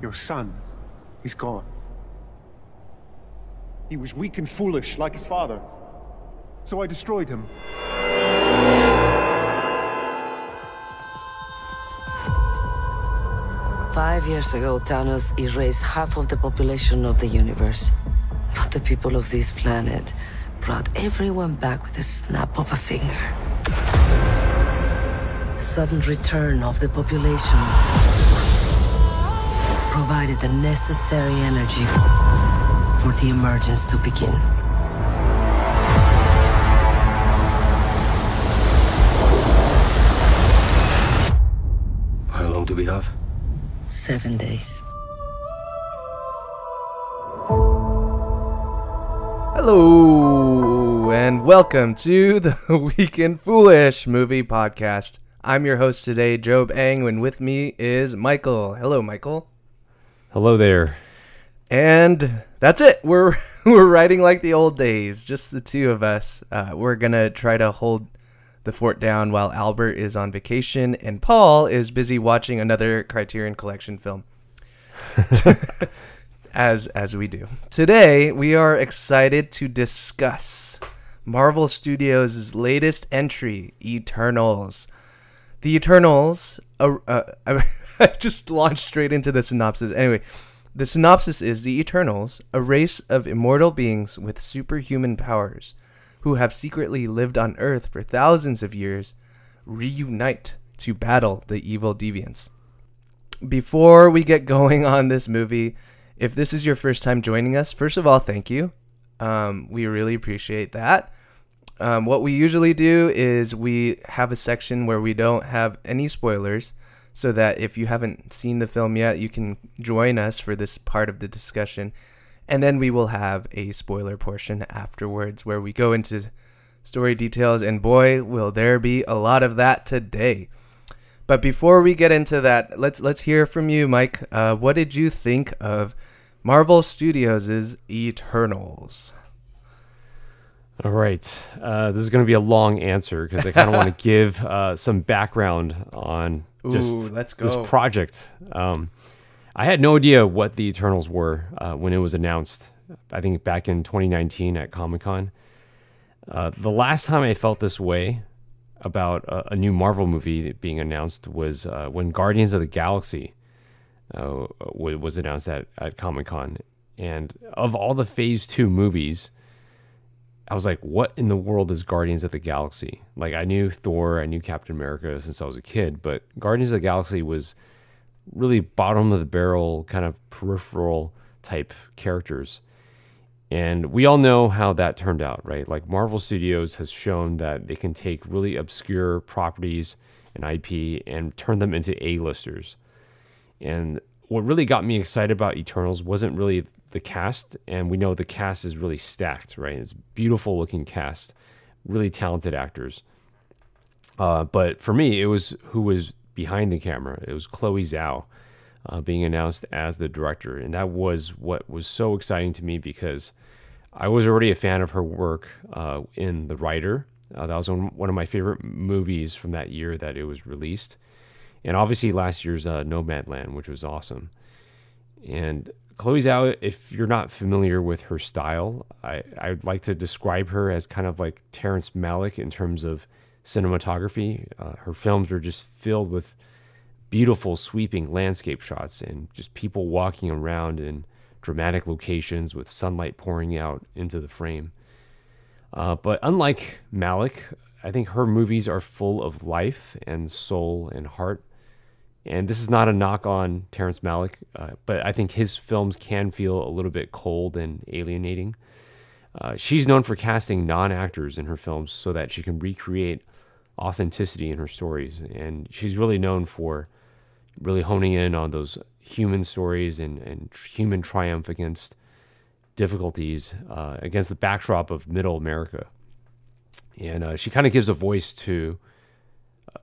Your son is gone. He was weak and foolish, like his father. So I destroyed him. Five years ago, Thanos erased half of the population of the universe. But the people of this planet brought everyone back with a snap of a finger. The sudden return of the population provided the necessary energy for the emergence to begin. How long do we have? Seven days. Hello, and welcome to the Weekend Foolish Movie Podcast. I'm your host today, Job Ang, and with me is Michael. Hello, Michael. Hello there. And that's it. We're we're writing like the old days, just the two of us. Uh, we're gonna try to hold the fort down while Albert is on vacation and Paul is busy watching another Criterion Collection film. as as we do. Today, we are excited to discuss Marvel Studios' latest entry, Eternals. The Eternals, uh, uh, I just launched straight into the synopsis. Anyway, the synopsis is The Eternals, a race of immortal beings with superhuman powers who have secretly lived on Earth for thousands of years, reunite to battle the evil deviants. Before we get going on this movie, if this is your first time joining us, first of all, thank you. Um, we really appreciate that. Um, what we usually do is we have a section where we don't have any spoilers, so that if you haven't seen the film yet, you can join us for this part of the discussion. And then we will have a spoiler portion afterwards where we go into story details, and boy, will there be a lot of that today. But before we get into that, let's let's hear from you, Mike. Uh, what did you think of Marvel Studios' Eternals? All right. Uh, this is going to be a long answer because I kind of want to give uh, some background on just let's go. this project. Um, I had no idea what the Eternals were uh, when it was announced. I think back in 2019 at Comic Con. Uh, the last time I felt this way about a, a new Marvel movie being announced was uh, when Guardians of the Galaxy uh, wa- was announced at, at Comic Con. And of all the Phase 2 movies, I was like, what in the world is Guardians of the Galaxy? Like, I knew Thor, I knew Captain America since I was a kid, but Guardians of the Galaxy was really bottom of the barrel, kind of peripheral type characters. And we all know how that turned out, right? Like, Marvel Studios has shown that they can take really obscure properties and IP and turn them into A-listers. And what really got me excited about Eternals wasn't really the cast, and we know the cast is really stacked, right? It's beautiful looking cast, really talented actors. Uh, but for me, it was who was behind the camera. It was Chloe Zhao uh, being announced as the director, and that was what was so exciting to me because I was already a fan of her work uh, in The Rider. Uh, that was one of my favorite movies from that year that it was released and obviously last year's uh, Nomadland, which was awesome. And Chloe Zhao, if you're not familiar with her style, I, I'd like to describe her as kind of like Terrence Malick in terms of cinematography. Uh, her films are just filled with beautiful, sweeping landscape shots and just people walking around in dramatic locations with sunlight pouring out into the frame. Uh, but unlike Malick, I think her movies are full of life and soul and heart. And this is not a knock on Terrence Malick, uh, but I think his films can feel a little bit cold and alienating. Uh, she's known for casting non actors in her films so that she can recreate authenticity in her stories. And she's really known for really honing in on those human stories and, and human triumph against difficulties, uh, against the backdrop of middle America. And uh, she kind of gives a voice to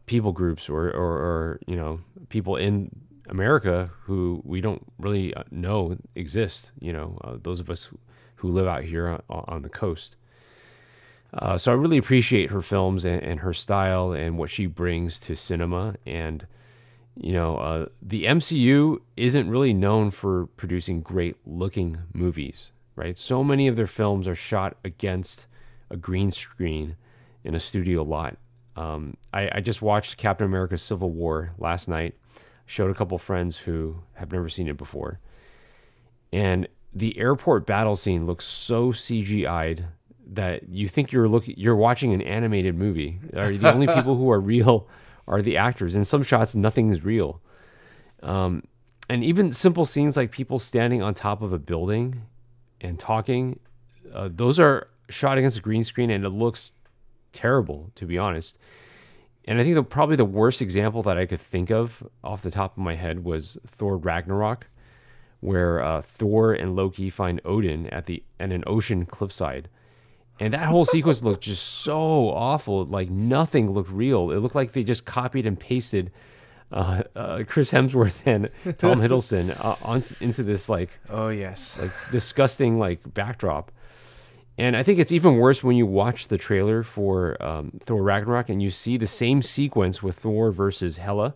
people groups or, or, or you know people in America who we don't really uh, know exist. You know, uh, those of us who live out here on, on the coast. Uh, so I really appreciate her films and, and her style and what she brings to cinema. And You know, uh, the MCU isn't really known for producing great looking movies, right? So many of their films are shot against a green screen in a studio lot. Um, I, I just watched Captain America Civil War last night, showed a couple friends who have never seen it before. And the airport battle scene looks so CGI'd that you think you're looking you're watching an animated movie. Are the only people who are real are the actors. In some shots, nothing is real. Um, and even simple scenes like people standing on top of a building and talking, uh, those are shot against a green screen, and it looks terrible, to be honest. And I think the, probably the worst example that I could think of off the top of my head was Thor Ragnarok, where uh, Thor and Loki find Odin at the at an ocean cliffside, and that whole sequence looked just so awful. Like nothing looked real. It looked like they just copied and pasted uh, uh, Chris Hemsworth and Tom Hiddleston uh, on, into this like Oh yes. like disgusting like backdrop. And I think it's even worse when you watch the trailer for um, Thor Ragnarok and you see the same sequence with Thor versus Hela.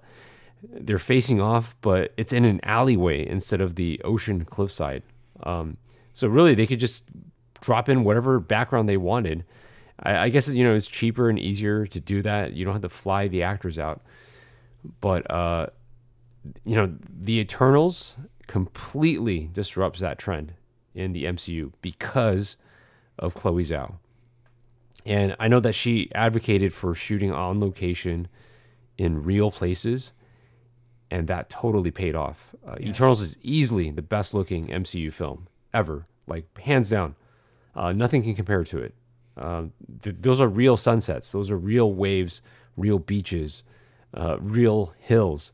They're facing off, but it's in an alleyway instead of the ocean cliffside. Um, so really, they could just drop in whatever background they wanted. I, I guess you know it's cheaper and easier to do that. You don't have to fly the actors out. But uh, you know, the Eternals completely disrupts that trend in the MCU because of Chloe Zhao. And I know that she advocated for shooting on location in real places, and that totally paid off. Uh, Eternals is easily the best looking MCU film ever, like hands down. Uh, nothing can compare to it. Uh, th- those are real sunsets, those are real waves, real beaches, uh, real hills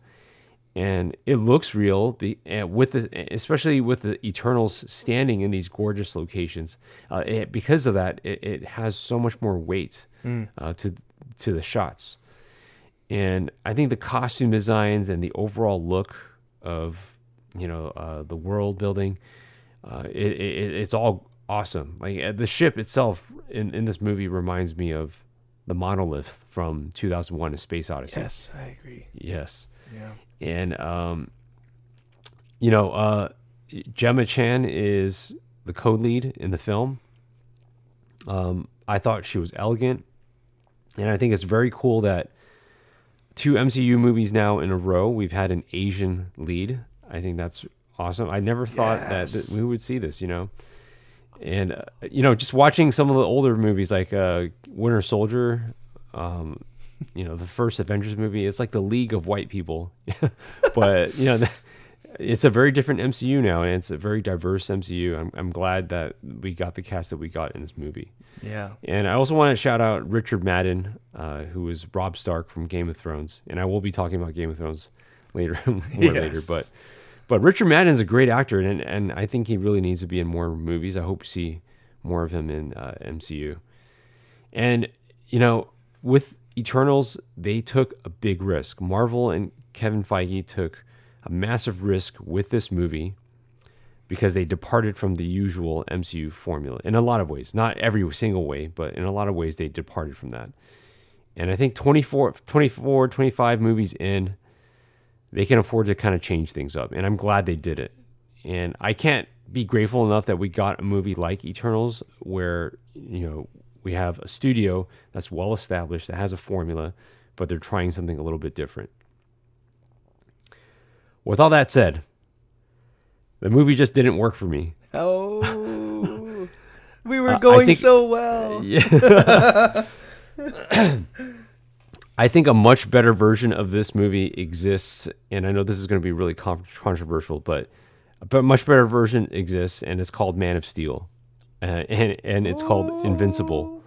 and it looks real and with the, especially with the eternals standing in these gorgeous locations. Uh, it, because of that it, it, has so much more weight uh, to to the shots. And i think the costume designs and the overall look of you know uh, the world building uh, it, it, it's all awesome. Like uh, the ship itself in, in this movie reminds me of the monolith from 2001 a space odyssey. Yes, I agree. yes. Yeah. And um, you know, uh, Gemma Chan is the co-lead in the film. Um, I thought she was elegant, and I think it's very cool that two MCU movies now in a row we've had an Asian lead. I think that's awesome. I never thought that, that Yes. we would see this, you know. And uh, you know, just watching some of the older movies like uh, Winter Soldier, um, you know, the first Avengers movie, it's like the League of White People, but you know, it's a very different MCU now, and it's a very diverse MCU. I'm I'm glad that we got the cast that we got in this movie. Yeah. And I also want to shout out Richard Madden, uh, who is Robb Stark from Game of Thrones, and I will be talking about Game of Thrones later, more later. But but Richard Madden is a great actor, and and I think he really needs to be in more movies. I hope to see more of him in uh, MCU. And you know, with Eternals, they took a big risk. Marvel and Kevin Feige took a massive risk with this movie because they departed from the usual MCU formula in a lot of ways. Not every single way, but in a lot of ways they departed from that. And I think 24, 24 25 movies in, they can afford to kind of change things up. And I'm glad they did it. And I can't be grateful enough that we got a movie like Eternals where, you know, we have a studio that's well established, that has a formula, but they're trying something a little bit different. With all that said, the movie just didn't work for me. Oh, we were Uh, going think- so well. Yeah. I think a much better version of this movie exists, and I know this is going to be really controversial, but a much better version exists, and it's called Man of Steel, uh, and and it's called Invincible,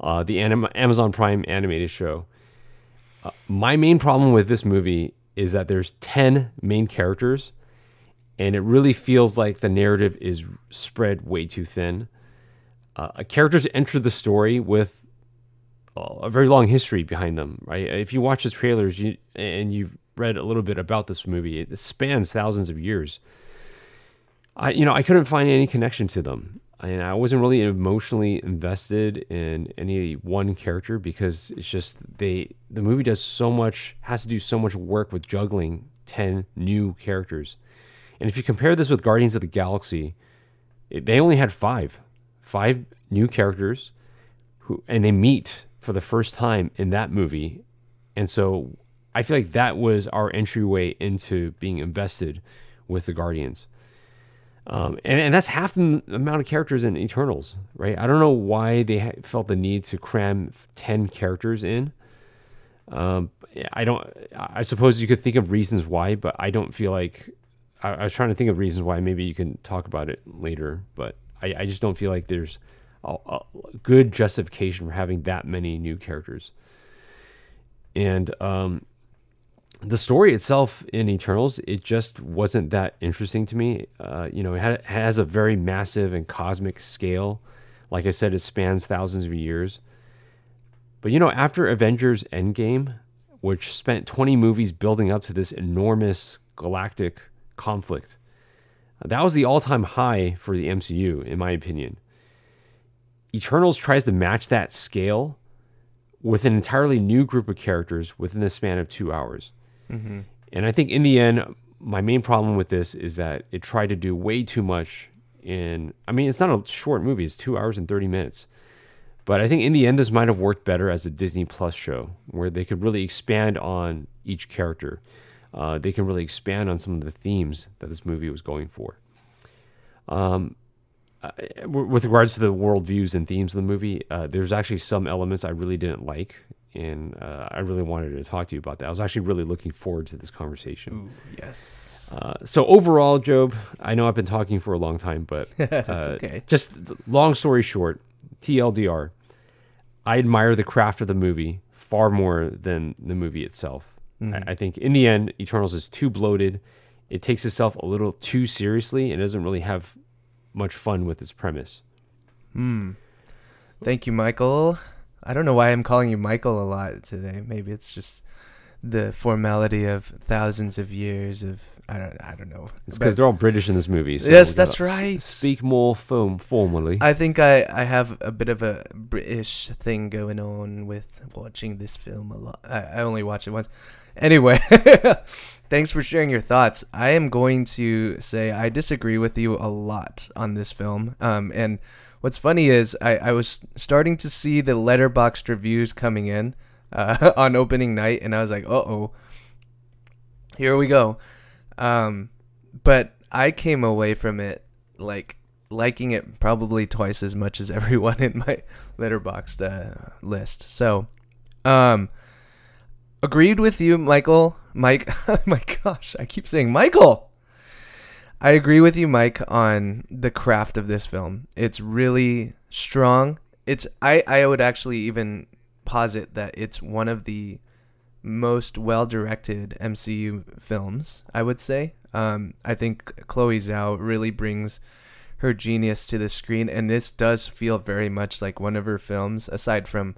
uh, the anim- Amazon Prime animated show. Uh, my main problem with this movie is that there's ten main characters, and it really feels like the narrative is spread way too thin. Uh, characters enter the story with a very long history behind them, right? If you watch the trailers you, and you've read a little bit about this movie, it spans thousands of years. I, you know, I couldn't find any connection to them, and I wasn't really emotionally invested in any one character because it's just they. The movie does so much, has to do so much work with juggling 10 new characters. And if you compare this with Guardians of the Galaxy, it, they only had five, five new characters, who and they meet for the first time in that movie, and so I feel like that was our entryway into being invested with the Guardians. Um, and, and that's half the amount of characters in Eternals, right? I don't know why they ha- felt the need to cram 10 characters in. Um, I don't, I suppose you could think of reasons why, but I don't feel like, I, I was trying to think of reasons why. Maybe you can talk about it later, but I, I just don't feel like there's a, a good justification for having that many new characters. And, um, the story itself in Eternals, it just wasn't that interesting to me. Uh, you know, it, had, it has a very massive and cosmic scale. Like I said, it spans thousands of years. But you know, after Avengers Endgame, which spent 20 movies building up to this enormous galactic conflict, that was the all time high for the MCU, in my opinion. Eternals tries to match that scale with an entirely new group of characters within the span of two hours. And I think in the end, my main problem with this is that it tried to do way too much in. I mean, it's not a short movie; it's two hours and thirty minutes. But I think in the end, this might have worked better as a Disney Plus show, where they could really expand on each character. Uh, they can really expand on some of the themes that this movie was going for. Um, uh, with regards to the worldviews and themes of the movie, uh, there's actually some elements I really didn't like, and uh, I really wanted to talk to you about that. I was actually really looking forward to this conversation. Yes. Uh, so overall, Job, I know I've been talking for a long time, but uh, okay. just long story short, TLDR, I admire the craft of the movie far more than the movie itself. I, I think in the end, Eternals is too bloated. It takes itself a little too seriously and doesn't really have much fun with its premise. Hmm. Thank you, Michael. I don't know why I'm calling you Michael a lot today. Maybe it's just the formality of thousands of years of I don't I don't know. It's because they're all British in this movie. So Yes, that's right. Speak more form- formally. I think I, I have a bit of a British thing going on with watching this film a lot. I, I only watched it once. Anyway, thanks for sharing your thoughts. I am going to say I disagree with you a lot on this film. Um, and what's funny is I, I was starting to see the Letterboxd reviews coming in uh, on opening night, and I was like, uh oh, here we go. Um, but I came away from it like liking it probably twice as much as everyone in my Letterboxd uh, list. So, um, agreed with you, Michael. Mike, my gosh, I keep saying Michael. I agree with you, Mike, on the craft of this film. It's really strong. It's I I would actually even posit that it's one of the most well directed MCU films, I would say. Um, I think Chloe Zhao really brings her genius to the screen, and this does feel very much like one of her films, aside from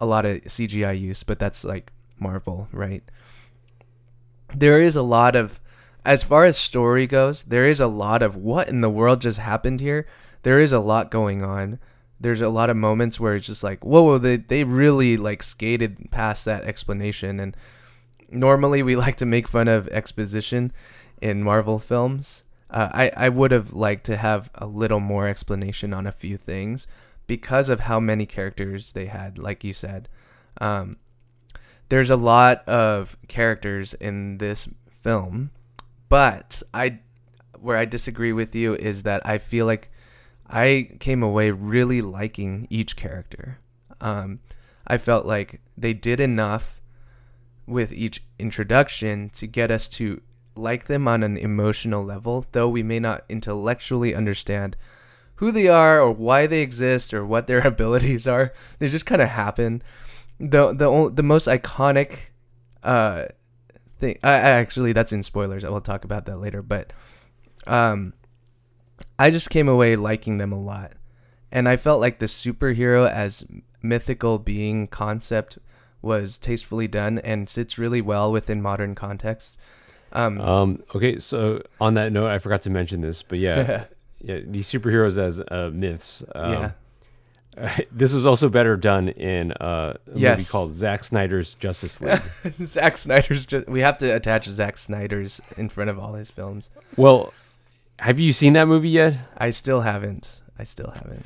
a lot of CGI use, but that's like Marvel, right? There is a lot of, as far as story goes, there is a lot of what in the world just happened here. There is a lot going on. There's a lot of moments where it's just like, whoa, whoa they, they really like skated past that explanation. And normally we like to make fun of exposition in Marvel films. Uh, I, I would have liked to have a little more explanation on a few things because of how many characters they had, like you said. Um, there's a lot of characters in this film, but I where I disagree with you is that I feel like I came away really liking each character. Um, I felt like they did enough with each introduction to get us to like them on an emotional level, though we may not intellectually understand who they are or why they exist or what their abilities are. They just kind of happen. The the the most iconic uh thing I, I actually that's in spoilers. I will talk about that later, but um I just came away liking them a lot. And I felt like the superhero as mythical being concept was tastefully done and sits really well within modern contexts. Um, Um, okay, so on that note, I forgot to mention this, but yeah, yeah, these superheroes as uh, myths. Um, yeah. this was also better done in uh, a movie called Zack Snyder's Justice League. Zack Snyder's just we have to attach Zack Snyder's in front of all his films. well, have you seen that movie yet? I still haven't. I still haven't.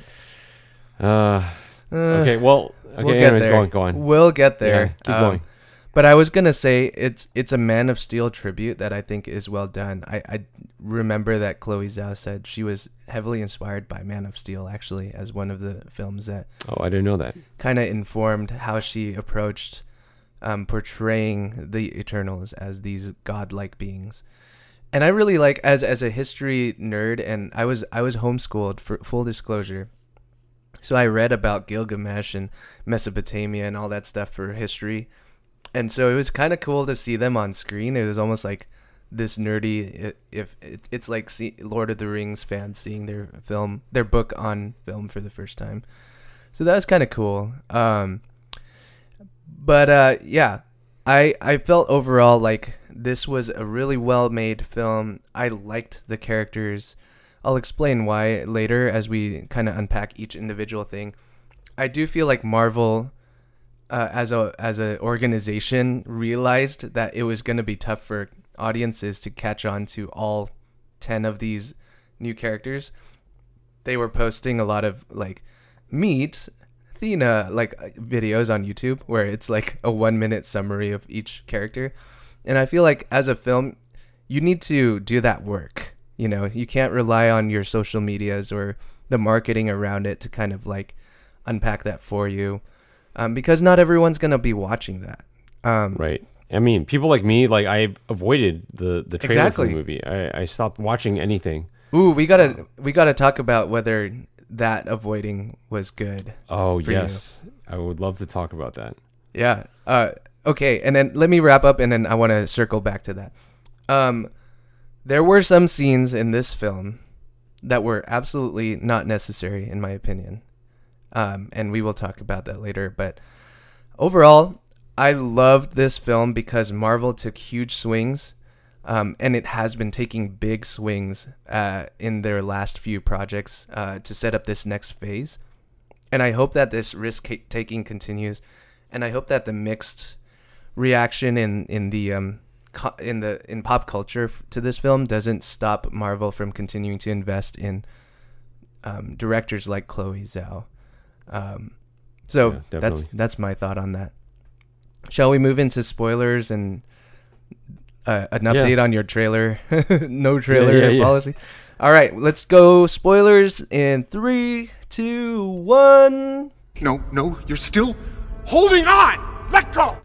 Uh, Uh, okay, well, okay, we'll get anyways, there. go on, go on. We'll get Yeah, there. keep Um, going. But I was gonna say it's it's a Man of Steel tribute that I think is well done. I, I remember that Chloe Zhao said she was heavily inspired by Man of Steel actually as one of the films that Oh, I didn't know that. kind of informed how she approached um, portraying the Eternals as these godlike beings. And I really like as as a history nerd, and I was I was homeschooled for full disclosure. So I read about Gilgamesh and Mesopotamia and all that stuff for history, and so it was kind of cool to see them on screen. It was almost like this nerdy, if it, it's like see, Lord of the Rings fans seeing their film, their book on film for the first time. So that was kind of cool. Um, but uh, yeah, I I felt overall like this was a really well made film. I liked the characters. I'll explain why later as we kind of unpack each individual thing. I do feel like Marvel, uh, as a as a organization, realized that it was going to be tough for audiences to catch on to all ten of these new characters. They were posting a lot of like meet Athena like uh, videos on YouTube where it's like a one minute summary of each character. And I feel like as a film, you need to do that work. You know, you can't rely on your social medias or the marketing around it to kind of like unpack that for you. Um, because not everyone's going to be watching that. Um, Right. I mean, people like me, like I avoided the the trailer for the movie. I, I stopped watching anything. Ooh, we gotta we gotta talk about whether that avoiding was good. Oh For you. yes, I would love to talk about that. Yeah. Uh, okay, and then let me wrap up, and then I want to circle back to that. Um, there were some scenes in this film that were absolutely not necessary, in my opinion. Um, and we will talk about that later. But overall, I loved this film because Marvel took huge swings, um, and it has been taking big swings uh, in their last few projects uh, to set up this next phase. And I hope that this risk taking continues, and I hope that the mixed reaction in in the um in the in pop culture f- to this film doesn't stop Marvel from continuing to invest in um, directors like Chloe Zhao. Um, so Yeah, that's that's my thought on that. Shall we move into spoilers and uh, an Yeah. update on your trailer? no trailer yeah, yeah. policy. All right, let's go spoilers in three, two, one. No, no, you're still holding on! Let go!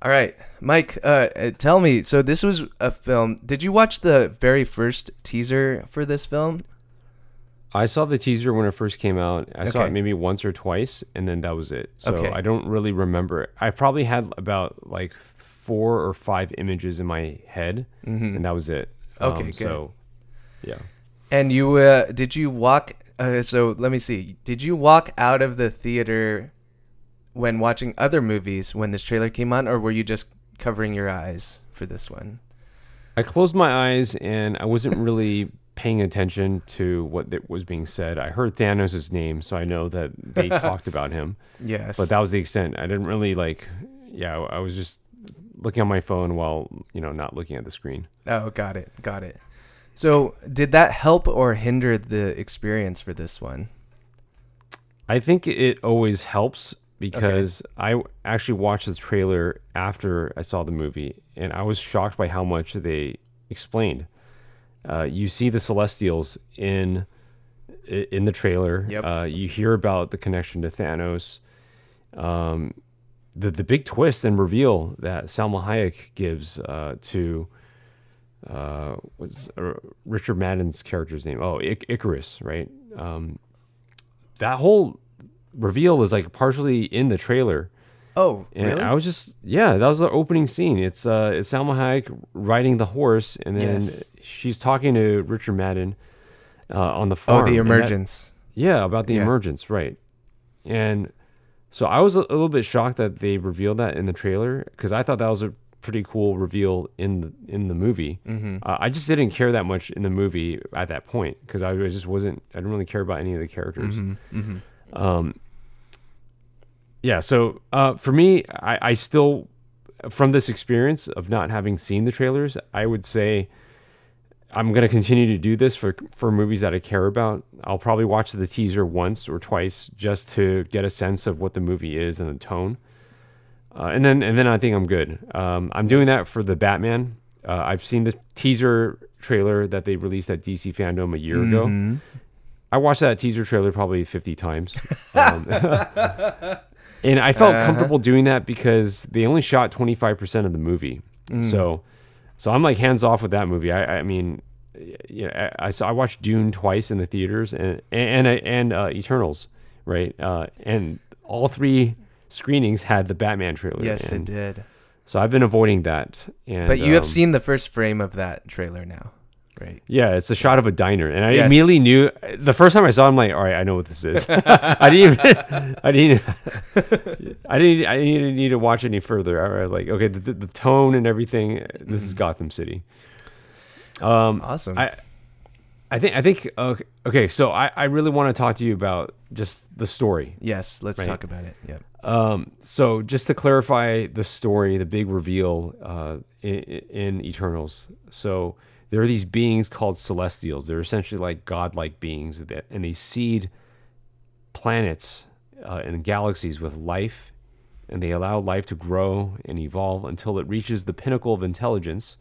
All right, Mike, uh, uh, tell me. So this was a film. Did you watch the very first teaser for this film? I saw the teaser when it first came out. I saw it maybe once or twice, and then that was it. So Okay. I don't really remember. it. I probably had about like four or five images in my head, and that was it. Mm-hmm. Okay, good. So, yeah. And you uh, did you walk? Uh, so let me see. Did you walk out of the theater when watching other movies when this trailer came on, or were you just covering your eyes for this one? I closed my eyes and I wasn't really paying attention to what that was being said. I heard Thanos' name, so I know that they talked about him. Yes, But that was the extent. I didn't really like. Yeah, I was just looking on my phone while you know not looking at the screen. Oh, got it, got it. So did that help or hinder the experience for this one? I think it always helps because I actually watched the trailer after I saw the movie, and I was shocked by how much they explained. Uh, you see the Celestials in in the trailer. Yep. Uh, you hear about the connection to Thanos. Um, the the big twist and reveal that Salma Hayek gives uh, to uh, uh, Richard Madden's character's name? Oh, I- Ikaris, right? Um, that whole reveal is like partially in the trailer. Oh, And really? I was just yeah, that was the opening scene. It's uh it's Salma Hayek riding the horse and then Yes. she's talking to Richard Madden uh, on the phone. oh, the and that- emergence. yeah, about the Yeah. emergence, right. And so I was a, a little bit shocked that they revealed that in the trailer because I thought that was a pretty cool reveal in the in the movie. Mm-hmm. Uh, I just didn't care that much in the movie at that point because I just wasn't I didn't really care about any of the characters. Mm-hmm. Yeah so uh, for me I, I still from this experience of not having seen the trailers i would say i'm going to continue to do this for for movies that i care about. I'll probably watch the teaser once or twice just to get a sense of what the movie is and the tone. Uh, and then and then i think i'm good. Um, i'm doing that for the batman. Uh, i've seen the teaser trailer that they released at dc fandom a year ago. I watched that teaser trailer probably 50 times. Um, and I felt comfortable doing that because they only shot 25% of the movie. So so I'm like hands off with that movie. I, I mean, you know, I, I saw I watched Dune twice in the theaters and and and, and uh, Eternals, right? Uh, and all three screenings had the Batman trailer. Yes, it did. So I've been avoiding that. And, But you have um, seen the first frame of that trailer now, right? Yeah, it's a shot of a diner, and I Yes. immediately knew the first time I saw. it, I'm like, all right, I know what this is. I didn't even, I didn't, I didn't, I didn't need to watch any further. I was like, okay, the, the, tone and everything. This is Gotham City. Um, Awesome. I, I think, I think, okay, okay so I, I really want to talk to you about just the story. yes, let's Right. talk about it. Yep. Um, so just to clarify the story, the big reveal uh, in, in Eternals. So there are these beings called Celestials. They're essentially like godlike beings, that, and they seed planets uh, and galaxies with life, and they allow life to grow and evolve until it reaches the pinnacle of intelligence.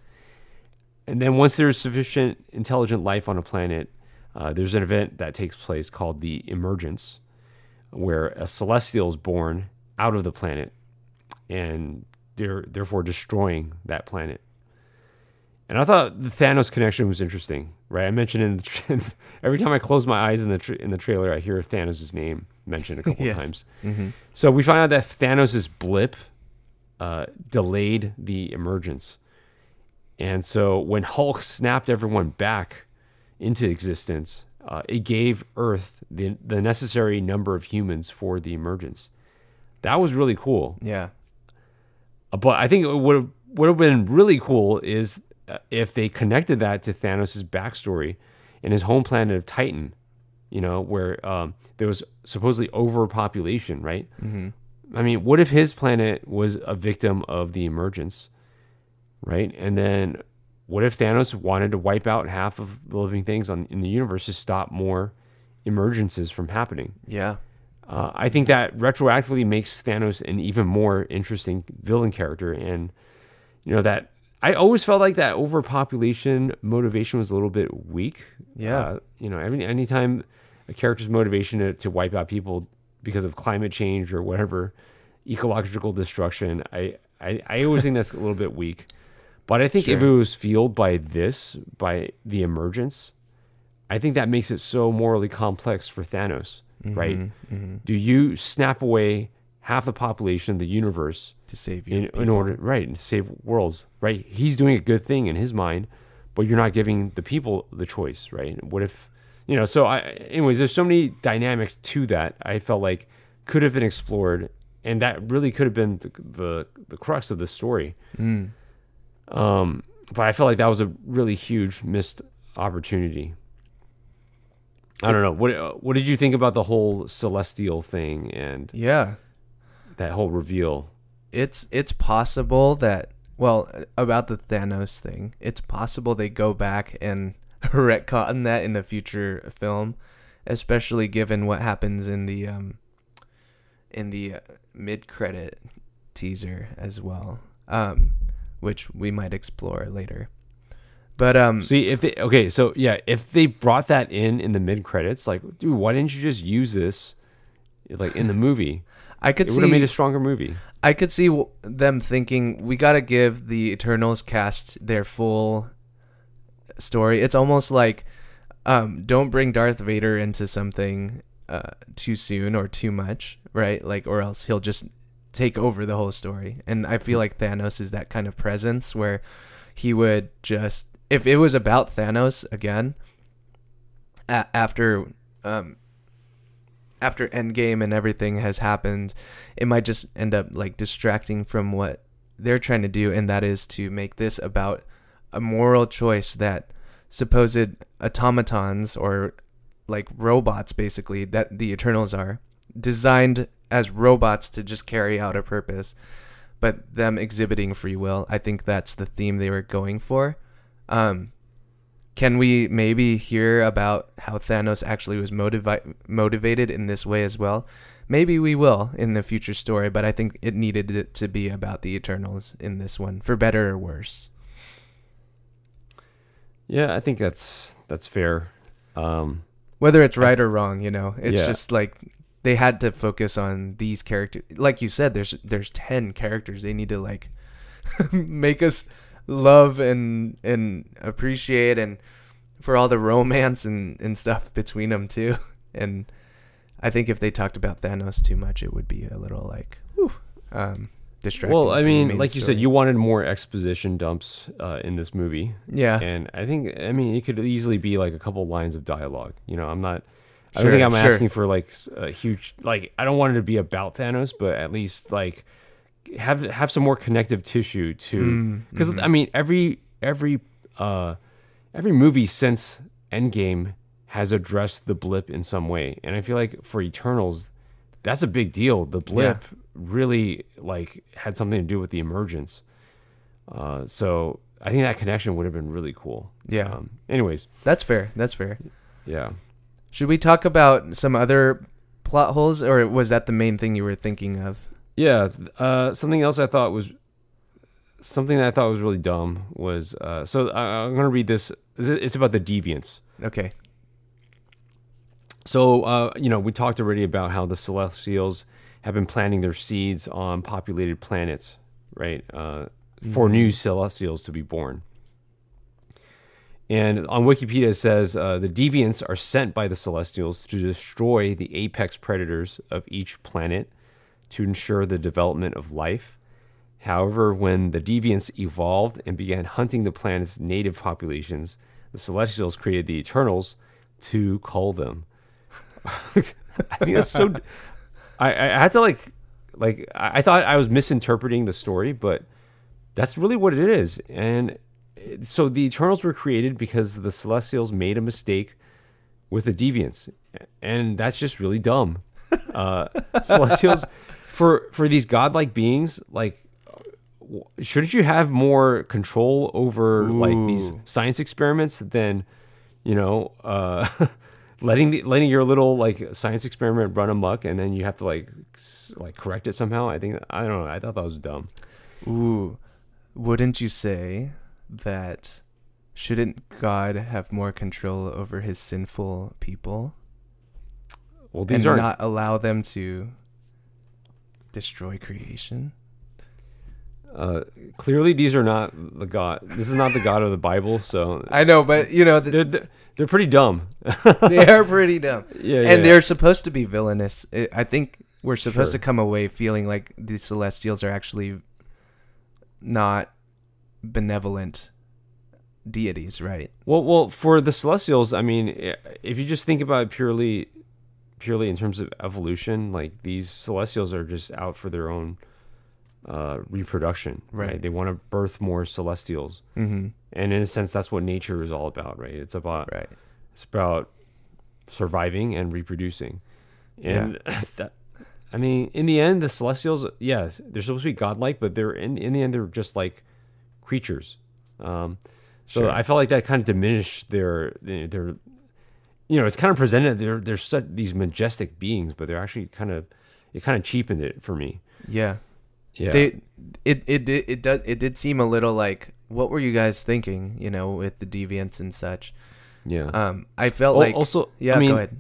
And then once there's sufficient intelligent life on a planet, uh, there's an event that takes place called the emergence where a celestial is born out of the planet and they're therefore destroying that planet. And I thought the Thanos connection was interesting, right? I mentioned in the tra- every time I close my eyes in the tra- in the trailer, I hear Thanos' name mentioned a couple Yes. times. So we find out that Thanos' blip uh, delayed the emergence, and so when Hulk snapped everyone back into existence, uh, it gave Earth the the necessary number of humans for the emergence. That was really cool. Yeah. Uh, But I think it would have would have been really cool is if they connected that to Thanos' backstory and his home planet of Titan, you know, where um, there was supposedly overpopulation, right? Mm-hmm. I mean, what if his planet was a victim of the emergence, right? And then what if Thanos wanted to wipe out half of the living things on in the universe to stop more emergences from happening? Yeah. Uh, I think that retroactively makes Thanos an even more interesting villain character, and you know that I always felt like that overpopulation motivation was a little bit weak. Yeah. Uh, you know, any anytime a character's motivation to, to wipe out people because of climate change or whatever ecological destruction, I I, I always think that's a little bit weak. But I think if it was fueled by this, by the emergence, I think that makes it so morally complex for Thanos, right? Do you snap away half the population of the universe To save you. in, in order, right, and save worlds, right? He's doing a good thing in his mind, but you're not giving the people the choice, right? What if, you know? So, I, anyways, there's so many dynamics to that. I felt like could have been explored, and that really could have been the the, the crux of the story. Um, but I felt like that was a really huge missed opportunity. I don't know. What what did you think about the whole celestial thing and Yeah. that whole reveal? It's it's possible that well about the Thanos thing. It's possible they go back and retcon that in a future film, especially given what happens in the um in the uh, mid credit teaser as well. Um which we might explore later. But um See if they okay, so yeah, if they brought that in in the mid credits, like, dude, why didn't you just use this, like in the movie? I could It see would have made a stronger movie. I could see w- them thinking we got to give the Eternals cast their full story. It's almost like um, don't bring Darth Vader into something uh, too soon or too much, right? Like, or else he'll just take over the whole story. And I feel like Thanos is that kind of presence where he would just, if it was about Thanos again, a- after um, after Endgame and everything has happened, it might just end up like distracting from what they're trying to do, and that is to make this about a moral choice that supposed automatons or like robots basically that the Eternals are designed as robots to just carry out a purpose, but them exhibiting free will. I think that's the theme they were going for. Um, can we maybe hear about how Thanos actually was motivi- motivated in this way as well? Maybe we will in the future story, but I think it needed it to be about the Eternals in this one, for better or worse. Yeah, I think that's that's fair. Um, Whether it's right or wrong, you know, it's Yeah. just like they had to focus on these characters. Like you said, there's there's ten characters. They need to like make us love and and appreciate and for all the romance and and stuff between them too. And I think if they talked about Thanos too much, it would be a little like whew, um, distracting. well, I mean, like you said, you wanted more exposition dumps uh, in this movie. yeah, And I think, I mean, it could easily be like a couple lines of dialogue. You know, I'm not, I Sure, don't think I'm sure. asking for like a huge, like, I don't want it to be about Thanos, but at least like have have some more connective tissue to, Mm, because mm-hmm. I mean, every every uh every movie since Endgame has addressed the blip in some way, and I feel like for Eternals, that's a big deal. The blip really like had something to do with the emergence. Uh, so I think that connection would have been really cool. Yeah. Um, anyways, that's fair. That's fair. yeah. Should we talk about some other plot holes, or was that the main thing you were thinking of? Yeah. Uh, something else I thought was something that I thought was really dumb was uh, so I, I'm gonna read this. It's about the deviants. Okay. So, uh, you know, we talked already about how the Celestials have been planting their seeds on populated planets, right? Uh, for new Celestials to be born. And on Wikipedia it says uh, the deviants are sent by the Celestials to destroy the apex predators of each planet to ensure the development of life. However, when the deviants evolved and began hunting the planet's native populations, the Celestials created the Eternals to cull them. I think that's so. I, I had to like, like I thought I was misinterpreting the story, but that's really what it is. And so the Eternals were created because the Celestials made a mistake with the Deviants, and that's just really dumb. Uh, Celestials, for for these godlike beings, like shouldn't you have more control over like these science experiments than you know uh letting the, letting your little like science experiment run amok and then you have to like like correct it somehow? I think i don't know. I thought that was dumb. Ooh, wouldn't you say that shouldn't God have more control over his sinful people well these aren't not allow them to destroy creation? uh clearly these are not the god this is not the god of the bible so I know, but you know, they're, they're, they're pretty dumb they are pretty dumb. Yeah, and yeah. they're supposed to be villainous. I I think we're supposed Sure. to come away feeling like the Celestials are actually not benevolent deities, right? Well, well, for the Celestials, I mean, if you just think about it purely, purely in terms of evolution, like these Celestials are just out for their own uh, reproduction, right? Right. They want to birth more Celestials, Mm-hmm. and in a sense, that's what nature is all about, right? It's about Right. it's about surviving and reproducing, and that. I mean, in the end, the Celestials, yes, they're supposed to be godlike, but they're in in the end, they're just like creatures. Um, so Sure. I felt like that kind of diminished their, their you know, it's kind of presented they're they're such these majestic beings, but they're actually kind of it kind of cheapened it for me. Yeah. Yeah. They it it did it did it did seem a little like what were you guys thinking, you know, with the deviants and such. yeah. Um I felt Al- like also, yeah, I mean, go ahead.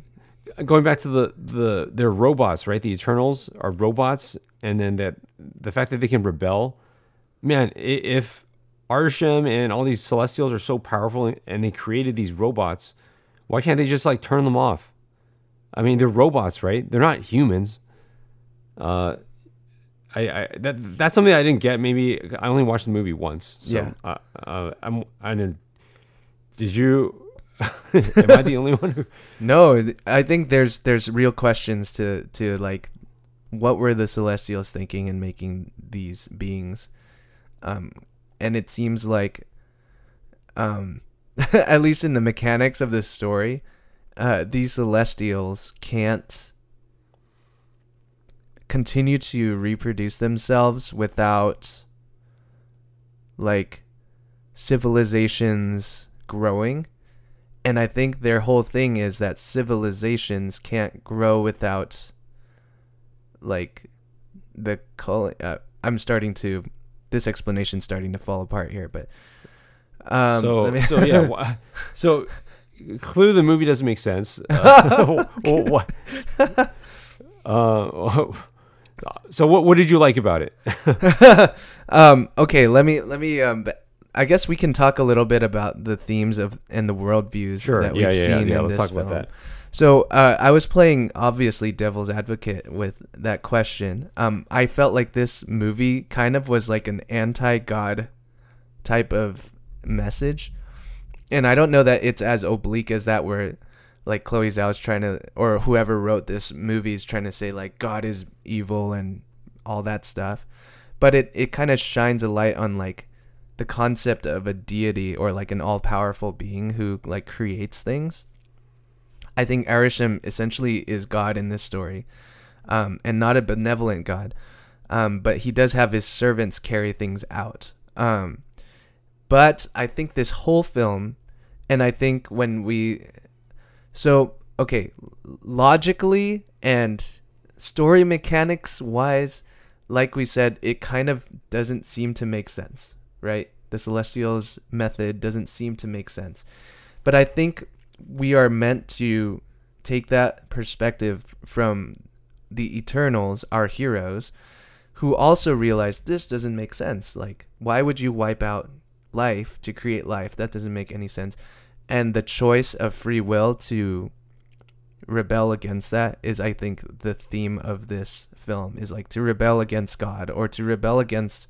going back to the the they're robots, right? The Eternals are robots, and then that the fact that they can rebel, man. If Arishem and all these Celestials are so powerful and they created these robots, why can't they just like turn them off? I mean, they're robots, right? They're not humans. Uh, I, I that that's something I didn't get. Maybe I only watched the movie once. So, Yeah. Uh, uh, I'm I didn't. Did you? Am I the only one who? No, I think there's there's real questions to to like what were the celestials thinking in making these beings um and it seems like um at least in the mechanics of this story uh these celestials can't continue to reproduce themselves without like civilizations growing. And I think their whole thing is that civilizations can't grow without like the col- uh, I'm starting to this explanation's starting to fall apart here, but um so me- so yeah. So clearly the movie doesn't make sense. Uh, what? Uh, so what what did you like about it? um okay let me let me um i guess we can talk a little bit about the themes of and the worldviews Sure. that we've Yeah, yeah, yeah, seen yeah, in let's this talk about film. that. so uh, i was playing obviously devil's advocate with that question um i felt like this movie kind of was like an anti-god type of message and i don't know that it's as oblique as that where like Chloe Zhao's trying to, or whoever wrote this movie is trying to say like God is evil and all that stuff, but it it kind of shines a light on like the concept of a deity or like an all powerful being who like creates things. I think Arishem essentially is God in this story, um, and not a benevolent God, um, but he does have his servants carry things out. Um, but I think this whole film, and I think when we so, okay, logically and story mechanics wise, like we said, it kind of doesn't seem to make sense, right? The Celestials method doesn't seem to make sense. But I think we are meant to take that perspective from the Eternals, our heroes, who also realize this doesn't make sense. Like, why would you wipe out life to create life? That doesn't make any sense and the choice of free will to rebel against that is i think the theme of this film is like to rebel against god or to rebel against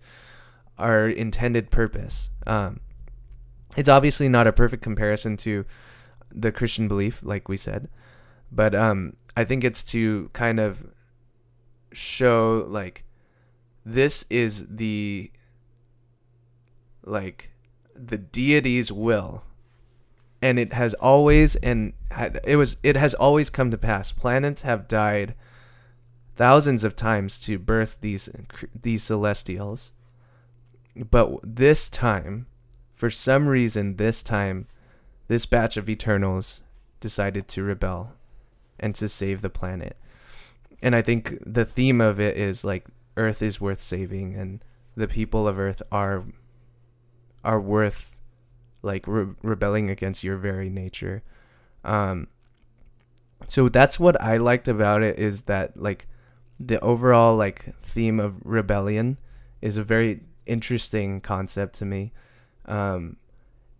our intended purpose um it's obviously not a perfect comparison to the christian belief like we said but um i think it's to kind of show like this is the like the deity's will. And it has always and it was it has always come to pass. Planets have died thousands of times to birth these these celestials. But this time for some reason this time this batch of eternals decided to rebel and to save the planet. And i think the theme of it is like earth is worth saving and the people of earth are are worth like re- rebelling against your very nature. Um so that's what i liked about it is that like the overall like theme of rebellion is a very interesting concept to me. Um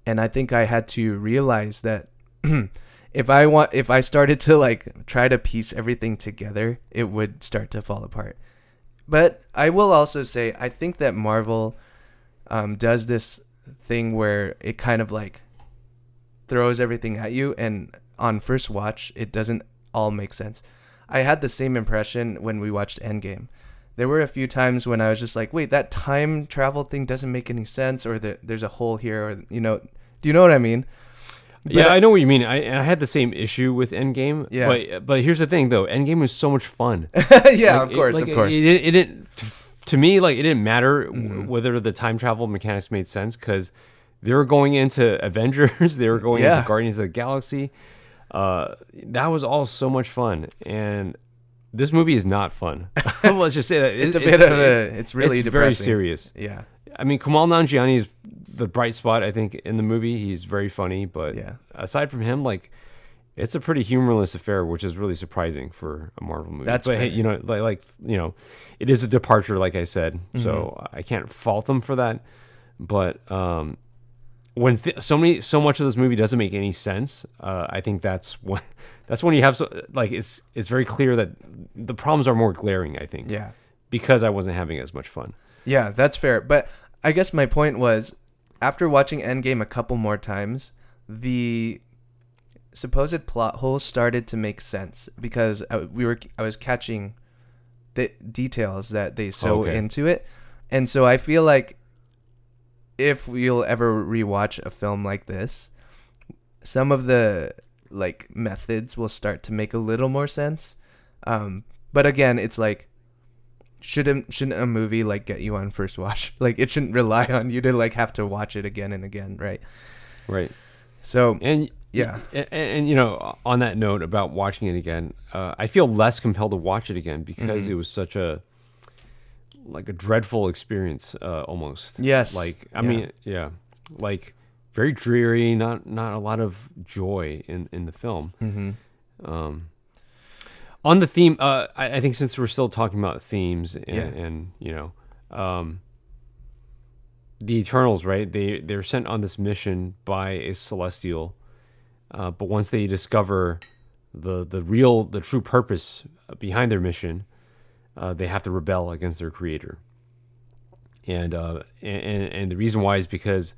and i think i had to realize that if i want if i started to like try to piece everything together it would start to fall apart. But i will also say i think that marvel um does this thing where it kind of like throws everything at you and on first watch it doesn't all make sense. I had the same impression when we watched Endgame. There were a few times when I was just like, "Wait, that time travel thing doesn't make any sense," or that there's a hole here, or you know, do you know what I mean? yeah, I know what you mean. I, I had the same issue with Endgame. Yeah. But but here's the thing though, Endgame was so much fun. yeah, Like, of it- course, like, of course. It, it, it didn't. To me, like it didn't matter Mm-hmm. whether the time travel mechanics made sense because they were going into Avengers, they were going Yeah. into Guardians of the Galaxy. Uh, that was all so much fun, and this movie is not fun. Let's just say that it's a bit of a. It's really it's very serious. Yeah, I mean, Kumail Nanjiani is the bright spot, I think, in the movie. He's very funny, but Yeah. aside from him, like, it's a pretty humorless affair, which is really surprising for a Marvel movie. That's but hey, you know, like, like you know, it is a departure, like I said, so Mm-hmm. I can't fault them for that. But um, when th- so many, so much of this movie doesn't make any sense, uh, I think that's when that's when you have so like it's it's very clear that the problems are more glaring. I think, yeah. because I wasn't having as much fun. Yeah, that's fair. But I guess my point was after watching Endgame a couple more times, the supposed plot holes started to make sense because I, we were I was catching the details that they sew Okay. into it. And so I feel like if we'll ever rewatch a film like this, some of the like methods will start to make a little more sense. Um, but again, it's like shouldn't shouldn't a movie like get you on first watch? Like it shouldn't rely on you to like have to watch it again and again, right? Right. So And Yeah. and, and, you know, on that note about watching it again, uh, I feel less compelled to watch it again because Mm-hmm. it was such a like a dreadful experience, uh, almost. Yes. Like I Yeah. mean, yeah, like very dreary. Not not a lot of joy in in the film. Mm-hmm. Um, on the theme, uh, I, I think since we're still talking about themes and, Yeah. and you know, um, the Eternals, right? They they're sent on this mission by a celestial, uh, but once they discover the the real the true purpose behind their mission, uh, they have to rebel against their creator. And uh, and and the reason why is because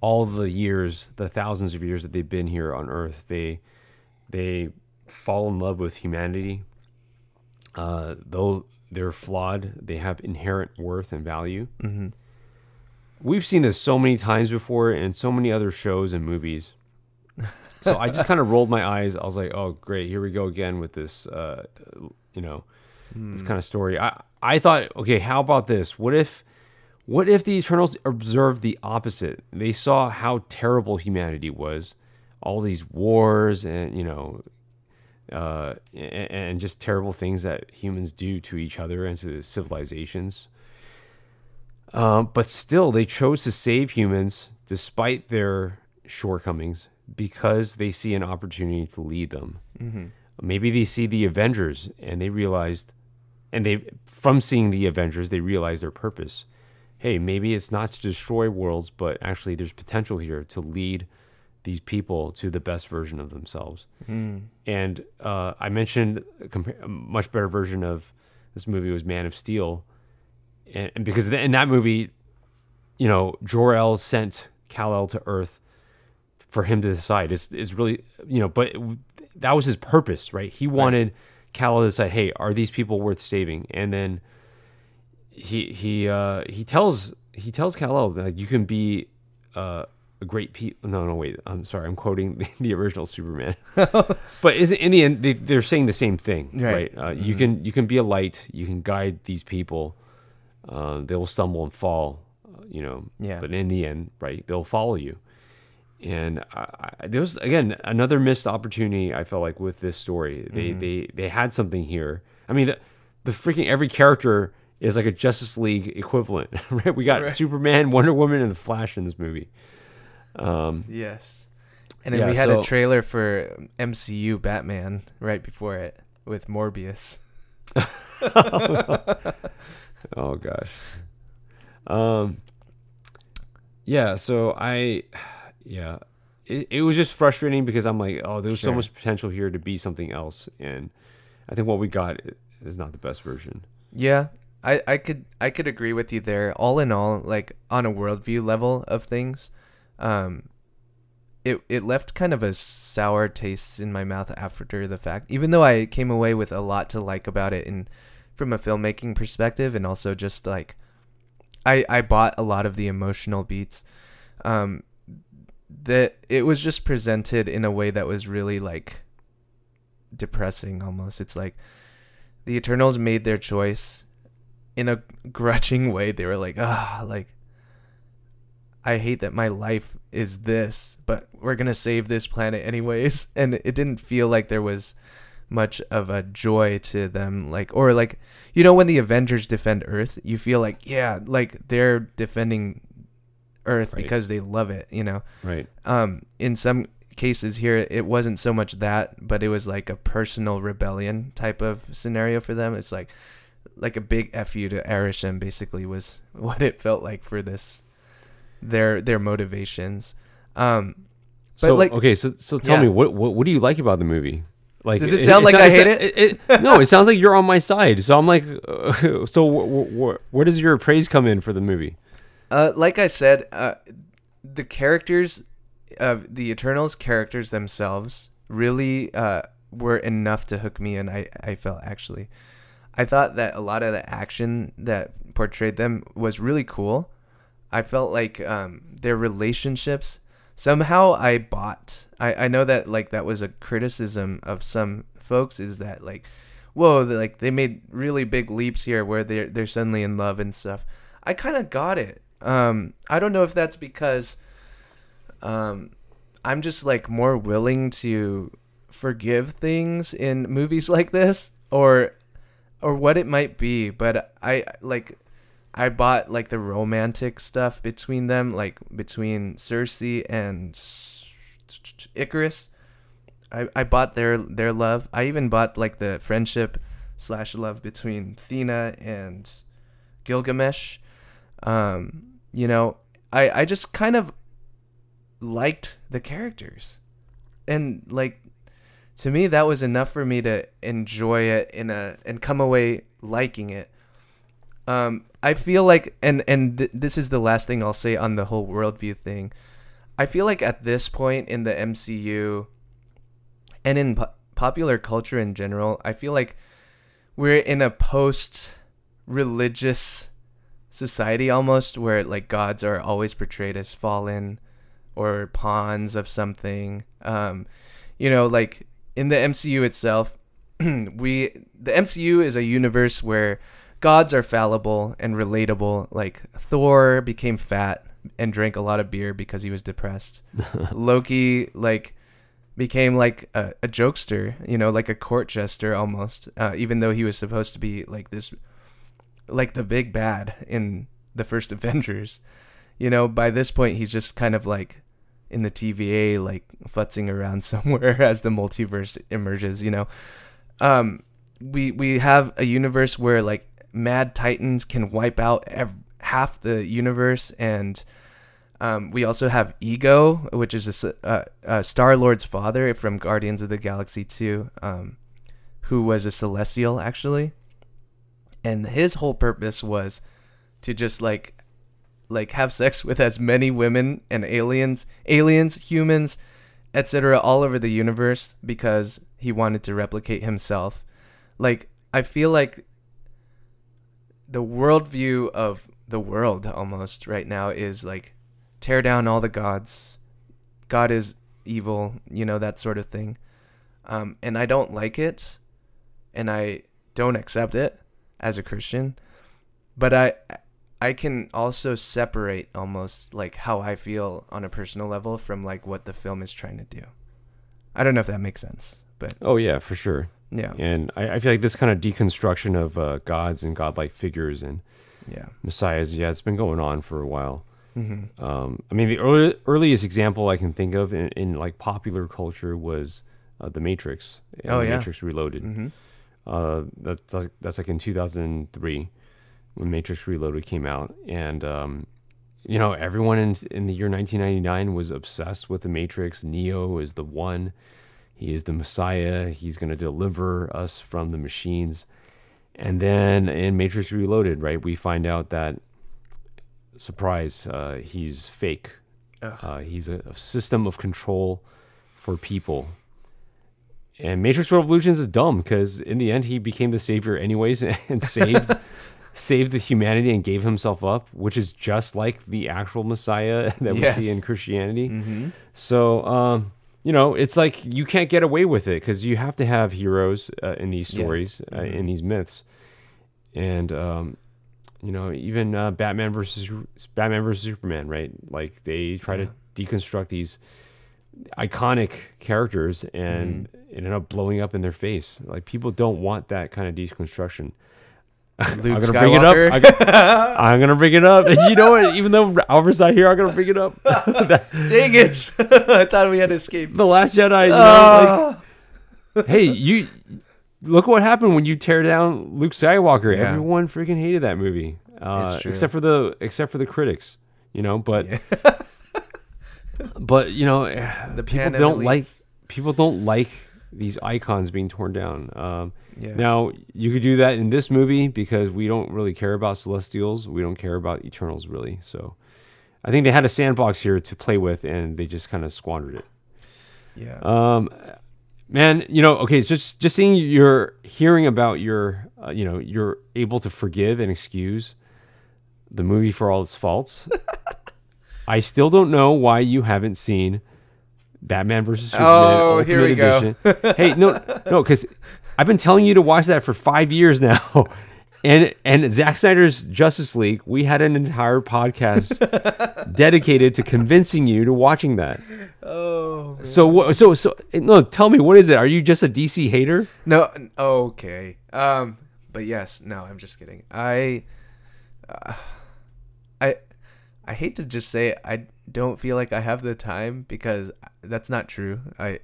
all the years, the thousands of years that they've been here on Earth, they they fall in love with humanity. Uh, though they're flawed, they have inherent worth and value. Mm-hmm. We've seen this so many times before in so many other shows and movies. So I just kind of rolled my eyes. I was like, "Oh, great! Here we go again with this, uh, you know, this kind of story." I I thought, okay, how about this? What if, what if the Eternals observed the opposite? They saw how terrible humanity was, all these wars and you know, uh, and, and just terrible things that humans do to each other and to civilizations. Um, but still, they chose to save humans despite their shortcomings because they see an opportunity to lead them. Maybe they see the Avengers and they realized, and they from seeing the Avengers, they realize their purpose. Hey, maybe it's not to destroy worlds, but actually, there's potential here to lead these people to the best version of themselves. And uh, I mentioned a, compa- a much better version of this movie was Man of Steel, and, and because in that movie, you know, Jor El sent Kal El to Earth for him to decide. Is is really you know, but that was his purpose, right? He wanted Kal El to decide, hey, are these people worth saving? And then he he uh, he tells he tells El that you can be uh, a great pe No, no, wait. I'm sorry. I'm quoting the, the original Superman. but is it, in the end, they, they're saying the same thing, Right. right? Uh, You can you can be a light. You can guide these people. Uh, they will stumble and fall, uh, you know. Yeah. But in the end, right, they'll follow you. And I, I, there was again another missed opportunity. I felt like with this story, they Mm-hmm. they they had something here. I mean, the, the freaking every character is like a Justice League equivalent, right? We got Right. Superman, Wonder Woman, and the Flash in this movie. Yes. And then Yeah, we had so- a trailer for MCU Batman right before it with Morbius. Oh gosh. Um yeah, so I yeah. It, it was just frustrating because I'm like, oh, there's so much potential here to be something else and I think what we got is not the best version. Yeah, I, I could I could agree with you there. All in all, like on a worldview level of things, um, it it left kind of a sour taste in my mouth after the fact. Even though I came away with a lot to like about it, in from a filmmaking perspective, and also just like, I I bought a lot of the emotional beats. Um, that it was just presented in a way that was really like depressing almost. It's like the Eternals made their choice in a grudging way. They were like, ah, like, I hate that my life is this, but we're gonna save this planet anyways. And it didn't feel like there was much of a joy to them, like, or like, you know, when the Avengers defend Earth, you feel like, yeah, like they're defending Earth Right. because they love it, you know Right. um in some cases here it wasn't so much that but it was like a personal rebellion type of scenario for them it's like like a big fu to Arishem basically was what it felt like for this their their motivations um but so like okay, so so tell Yeah. me what, what what do you like about the movie? Like Does it sound like I hate it, it- No, it sounds like you're on my side. So I'm like, uh, so wh- wh- wh- where does your praise come in for the movie? Uh, like I said, uh, the characters of the Eternals characters themselves really uh, were enough to hook me in. I I felt actually, I thought that a lot of the action that portrayed them was really cool. I felt like um, their relationships somehow I bought. I I know that like that was a criticism of some folks is that like whoa, like they made really big leaps here where they're they're suddenly in love and stuff. I kind of got it. Um, I don't know if that's because um, I'm just like more willing to forgive things in movies like this, or or what it might be. But I like I bought like the romantic stuff between them, like between Sersi and Ikaris. I, I bought their their love. I even bought like the friendship slash love between Thena and Gilgamesh. Um, you know, I I just kind of liked the characters, and like to me that was enough for me to enjoy it in a and come away liking it. Um, I feel like, and and th- this is the last thing I'll say on the whole worldview thing. I feel like at this point in the MCU and in po- popular culture in general, I feel like we're in a post religious society almost where like gods are always portrayed as fallen or pawns of something. Um, you know, like in the MCU itself, we the MCU is a universe where gods are fallible and relatable. Like Thor became fat and drank a lot of beer because he was depressed. Loki like became like a, a jokester, you know, like a court jester almost. Uh, even though he was supposed to be like this, like the big bad in the first Avengers. You know, by this point he's just kind of like in the TVA, like futzing around somewhere as the multiverse emerges. You know, um, we we have a universe where like mad titans can wipe out ev- half the universe and um, we also have ego which is a, star lord's father from guardians of the galaxy 2 um, who was a celestial actually and his whole purpose was to just like like have sex with as many women and aliens aliens humans etc all over the universe because he wanted to replicate himself like i feel like the worldview of the world almost right now is like tear down all the gods. God is evil, you know, that sort of thing. Um, and I don't like it and I don't accept it as a Christian. But I I can also separate almost like how I feel on a personal level from like what the film is trying to do. I don't know if that makes sense, but Oh yeah, for sure. yeah. And I, I feel like this kind of deconstruction of uh, gods and godlike figures and Yeah. messiahs, yeah, it's been going on for a while. Mm-hmm. Um, I mean, the early, earliest example I can think of in, in like popular culture was uh, The Matrix. Oh, The yeah. Matrix Reloaded. Mm-hmm. Uh, that's like, that's like in 2003 when Matrix Reloaded came out, and um, you know everyone in in the year 1999 was obsessed with the Matrix. Neo is the one. He is the Messiah. He's going to deliver us from the machines. And then in Matrix Reloaded, right, we find out that surprise, uh, he's fake. Uh, he's a, a system of control for people. And Matrix Revolutions is dumb because in the end he became the savior anyways and saved saved the humanity and gave himself up, which is just like the actual Messiah that Yes. we see in Christianity. Mm-hmm. So, um, you know, it's like you can't get away with it because you have to have heroes uh, in these Yeah. stories, uh, in these myths, and um, you know, even uh, Batman versus Batman versus Superman, right? Like they try to deconstruct these iconic characters and it ended up blowing up in their face. Like people don't want that kind of deconstruction. Luke I'm gonna bring it Skywalker. up. I, am gonna bring it up. You know what? Even though Albert's not here, I'm gonna bring it up. Dang it! I thought we had escaped. the Last Jedi. You know, Ah. like, hey, you look what happened when you tear down Luke Skywalker. Yeah. Everyone freaking hated that movie, uh, It's true. except for the except for the critics. You know, but but you know, The people don't like people don't like these icons being torn down. Um, Yeah. Now you could do that in this movie because we don't really care about Celestials. We don't care about Eternals really. So I think they had a sandbox here to play with, and they just kind of squandered it. Yeah. Um, man, you know, okay, just just seeing you're hearing about your, uh, you know, you're able to forgive and excuse the movie for all its faults. I still don't know why you haven't seen Batman versus Superman Oh, Ultimate here we go. Edition. hey, no, no, because I've been telling you to watch that for five years now. And and Zack Snyder's Justice League, we had an entire podcast dedicated to convincing you to watching that. Oh So what? So so no, tell me what is it? Are you just a DC hater? no, okay. Um, but yes, no, I'm just kidding. I, uh, I, I hate to just say it, I don't feel like I have the time because that's not true. I,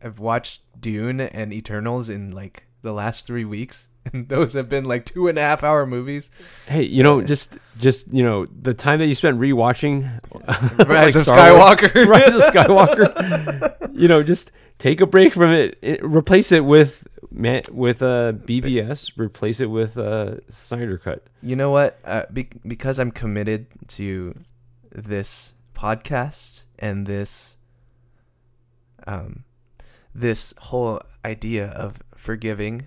I've watched Dune and Eternals in like the last three weeks, and those have been like two and a half hour movies. Hey, you know, just just you know, the time that you spent rewatching Rise of Star Wars- Skywalker. Rise of Skywalker. you know, just take a break from it. it replace it with man, with a BVS. Replace it with a Snyder Cut. You know what? Uh, be- because I'm committed to this podcast and this um this whole idea of forgiving,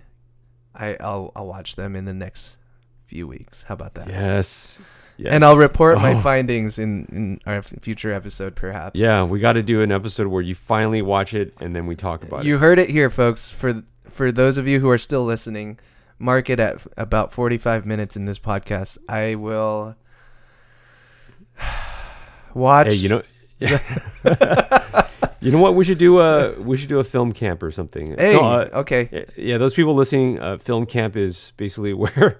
I I'll I'll watch them in the next few weeks. How about that? Yes. yes. And I'll report my Oh. findings in in our future episode, perhaps. Yeah, we got to do an episode where you finally watch it and then we talk about You it. You heard it here, folks. For for those of you who are still listening, mark it at about 45 minutes in this podcast. I will watch. Hey, you know. you know what? We should do a we should do a film camp or something. Hey, No, uh, okay. Yeah, those people listening, uh, film camp is basically where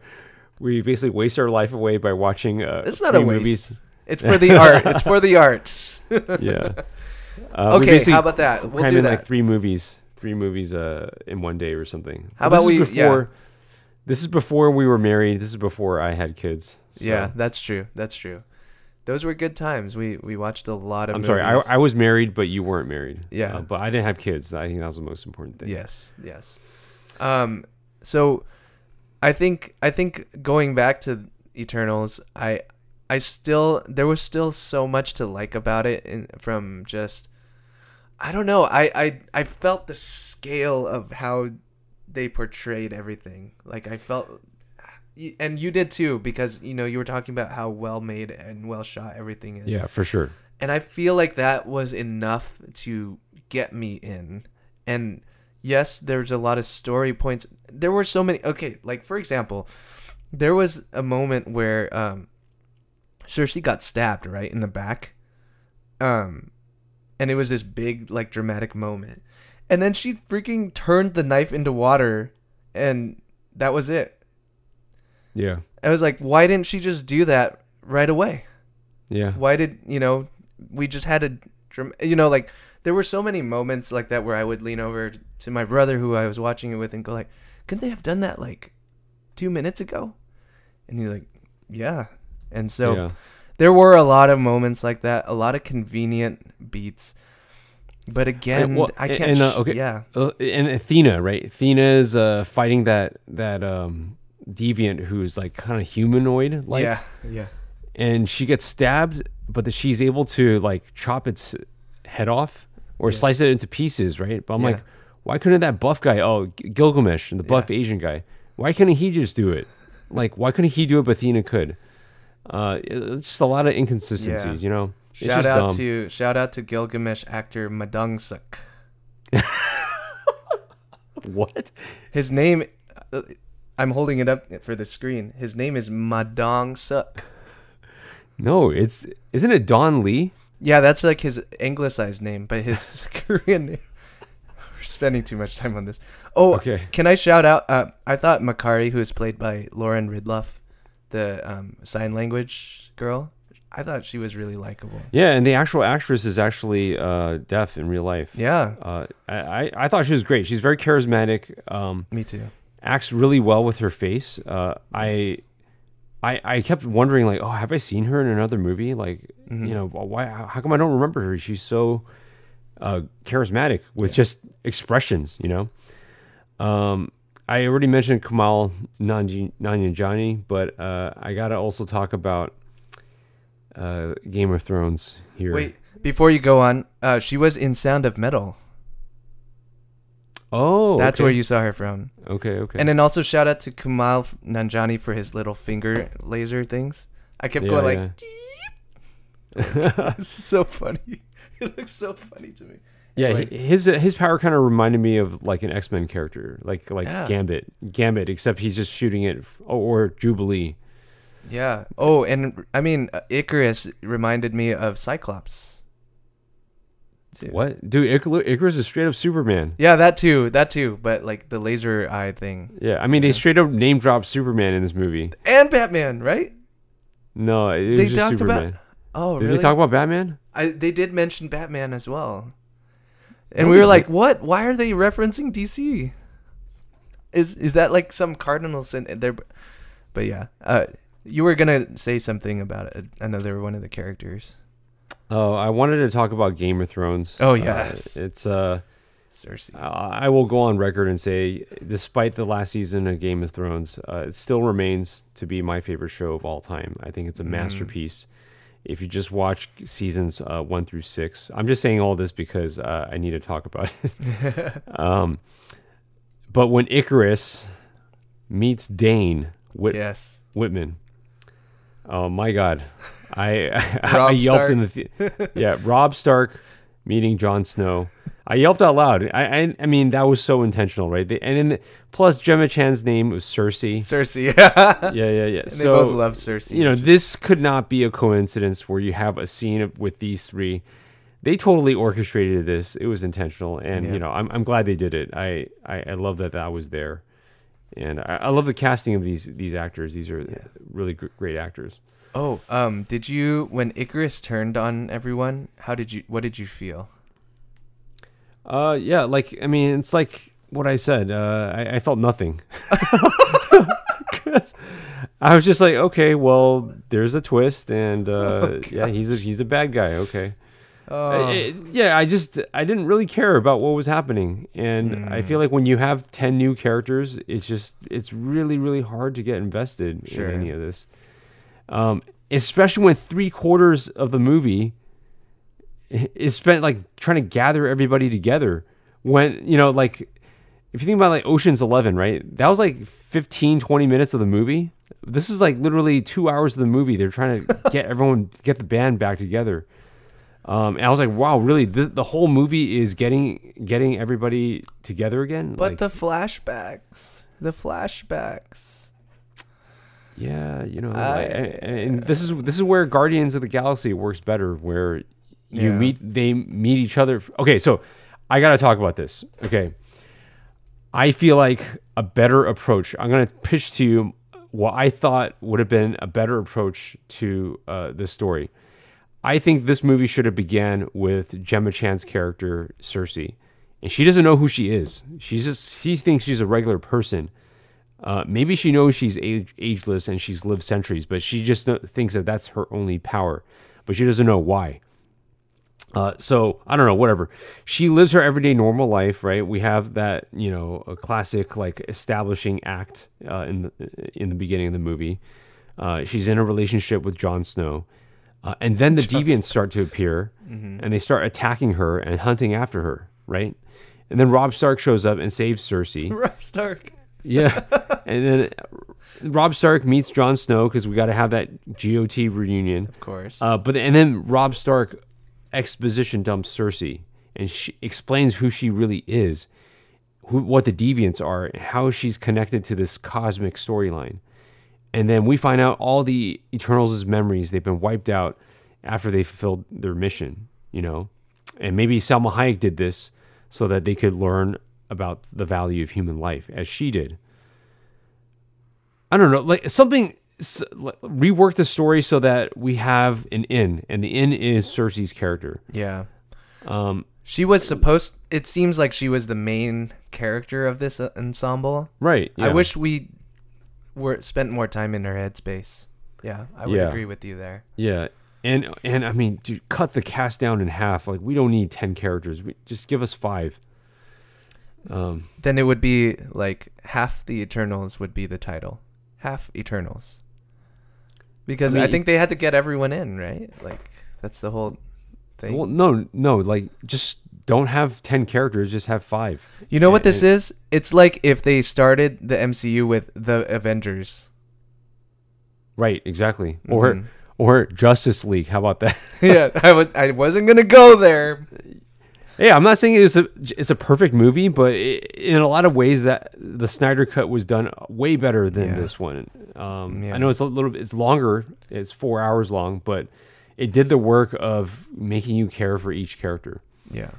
we basically waste our life away by watching. Uh, It's not a waste. movies. It's for the art. It's for the arts. Yeah. Uh, Okay, how about that? We'll do in that. like three movies, three movies uh, in one day or something. How But about we- yeah. Before, This is before we were married. This is before I had kids. so- Yeah, that's true. That's true. Those were good times. We we watched a lot of. I'm sorry. I. I was married, but you weren't married. Yeah. Uh, but I didn't have kids. I think that was the most important thing. Yes, yes. Um, so I think I think going back to Eternals, I I still there was still so much to like about it, in, from just I don't know. I I I felt the scale of how they portrayed everything. Like I felt. And you did too, because you know you were talking about how well made and well shot everything is. Yeah, for sure. And I feel like that was enough to get me in. And yes, there's a lot of story points. There were so many. Okay, like for example, there was a moment where um, Sersi got stabbed right in the back. Um, and it was this big like dramatic moment. And then she freaking turned the knife into water, and that was it. Yeah. I was like, why didn't she just do that right away? Yeah. why did you know we just had a you know like there were so many moments like that where i would lean over to my brother who i was watching it with and go like couldn't they have done that like two minutes ago and he's like yeah and so yeah. There were a lot of moments like that a lot of convenient beats but again well, i can't and, uh, okay. yeah Uh, and Athena, right? Athena is uh, fighting that that um, deviant who's like kind of humanoid, like, yeah yeah and she gets stabbed, but that she's able to like chop its head off or Yes. slice it into pieces, right? But I'm Yeah. like, why couldn't that buff guy? Oh, Gilgamesh and the buff Yeah. Asian guy. Why couldn't he just do it? Like, why couldn't he do it? But Athena could. Uh, it's just a lot of inconsistencies, you know. It's shout out dumb. to shout out to gilgamesh actor Ma Dong-seok what? His name, uh, I'm holding it up for the screen. His name is Ma Dong-seok. No, it's isn't it Don Lee? Yeah, that's like his anglicized name, but his Korean name. We're spending too much time on this. Oh, Okay. Can I shout out? Uh, I thought Makkari, who is played by Lauren Ridloff, the um, sign language girl, I thought she was really likable. Yeah, and the actual actress is actually uh, deaf in real life. Yeah, Uh, I, I I thought she was great. She's very charismatic. Um, me too. acts really well with her face. Uh, I, I I kept wondering like, oh, have I seen her in another movie? Like, Mm-hmm. you know, why? How come I don't remember her? She's so uh, charismatic with just expressions. You know. Um, I already mentioned Kumail Nanji- Nanjiani, but uh, I gotta also talk about uh, Game of Thrones here. Wait, before you go on, uh, she was in Sound of Metal. oh, That's okay. where you saw her from. Okay, okay. And then also shout out to Kumail Nanjiani for his little finger laser things. I kept Yeah, going like, yeah. it's so funny. It looks so funny to me. Yeah, Like- his his power kind of reminded me of like an X Men character, like like Yeah. Gambit, Gambit, except he's just shooting it, or, or Jubilee. Yeah. Oh, and I mean, uh, Ikaris reminded me of Cyclops. too. What, dude? Icar- Ikaris is straight up Superman. Yeah, that too. That too. But like the laser eye thing. Yeah, I mean they straight up name dropped Superman in this movie. And Batman, right? No, it was They just talked Superman. about. Oh, Did really? they talk about Batman? I, they did mention Batman as well. And we were like, "What? Why are they referencing DC? Is is that like some Cardinals in there?" But yeah, uh, you were gonna say something about it. Another one of the characters, Oh, I wanted to talk about Game of Thrones. Oh, Uh, yes. it's uh, Cersei. I will go on record and say, despite the last season of Game of Thrones, uh, it still remains to be my favorite show of all time. I think it's a masterpiece. If you just watch seasons uh, one through six, I'm just saying all this because uh, I need to talk about it. um, but when Ikaris meets Dane Whit- yes. Whitman, oh my God, I I, Rob yelped in the the yeah Robb Stark meeting Jon Snow. I yelped out loud. I I, I mean that was so intentional, right? They, and then plus Gemma Chan's name was Cersei. Cersei. Yeah. Yeah, yeah, yeah. And so they both love Cersei. you know, this could not be a coincidence where you have a scene of- with these three. They totally orchestrated this. It was intentional, and Yeah. you know, I'm I'm glad they did it. I I, I love that that was there, and I, I love the casting of these these actors. These are really gr- great actors. Oh, um, did you when Ikaris turned on everyone? How did you? What did you feel? Uh, yeah, like I mean, it's like what I said. Uh, I, I felt nothing. I was just like, okay, well, there's a twist, and uh, yeah, he's a he's a bad guy. Okay. Oh, it- yeah, I just I didn't really care about what was happening, and I feel like when you have ten new characters, it's just it's really really hard to get invested Sure. in any of this, um, especially when three quarters of the movie is spent like trying to gather everybody together. When you know, like if you think about like Ocean's 11, right? That was like 15 20 minutes of the movie. This is like literally 2 hours of the movie. They're trying to get everyone get the band back together. Um, and I was like, wow, really? The, the whole movie is getting getting everybody together again. but like, the flashbacks, the flashbacks. Yeah, you know, I- like, and, this is this is where Guardians of the Galaxy works better, where you Yeah. meet they meet each other. Okay, so I got to talk about this. Okay, I feel like a better approach. I'm gonna pitch to you what I thought would have been a better approach to uh, this story. I think this movie should have began with Gemma Chan's character Sersi, and she doesn't know who she is. She's just she thinks she's a regular person. Uh, maybe she knows she's age, ageless and she's lived centuries, but she just thinks that that's her only power, but she doesn't know why. Uh, so I don't know, whatever. She lives her everyday normal life, right? We have that, you know, a classic like establishing act uh, in the in the beginning of the movie. Uh, she's in a relationship with Jon Snow, uh, and then the deviants start to appear, and they start attacking her and hunting after her, right? And then Robb Stark shows up and saves Sersi. Robb Stark. Yeah, and then Robb Stark meets Jon Snow because we got to have that GOT reunion. Of course. Uh, but and then Robb Stark exposition dumps Sersi and she explains who she really is, who what the deviants are, and how she's connected to this cosmic storyline. And then we find out all the Eternals' memories they've been wiped out after they fulfilled their mission. You know, and maybe Salma Hayek did this so that they could learn about the value of human life as she did. I don't know, like something rework the story so that we have an in, and the in is Sersi's character. yeah. Um, She was supposed. It seems like she was the main character of this uh, ensemble. right. I wish we were spent more time in her headspace. Yeah, I would Yeah. agree with you there. Yeah, and and I mean, dude, cut the cast down in half. Like we don't need ten characters. We, just give us five. Um, Then it would be like half the Eternals would be the title, half Eternals. Because I, I think they had to get everyone in, right? Like that's the whole thing. well, no, no, like just don't have ten characters. Just have five. you know what this is? It's like if they started the MCU with the Avengers. Right. Exactly. Or Mhm. or Justice League. How about that? yeah, I was I wasn't gonna go there. Yeah, I'm not saying it's a it's a perfect movie, but i in a lot of ways that the Snyder cut was done way better than Yeah. this one. Um, Yeah. I know it's a little bit it's longer, it's four hours long, but it did the work of making you care for each character. Yeah.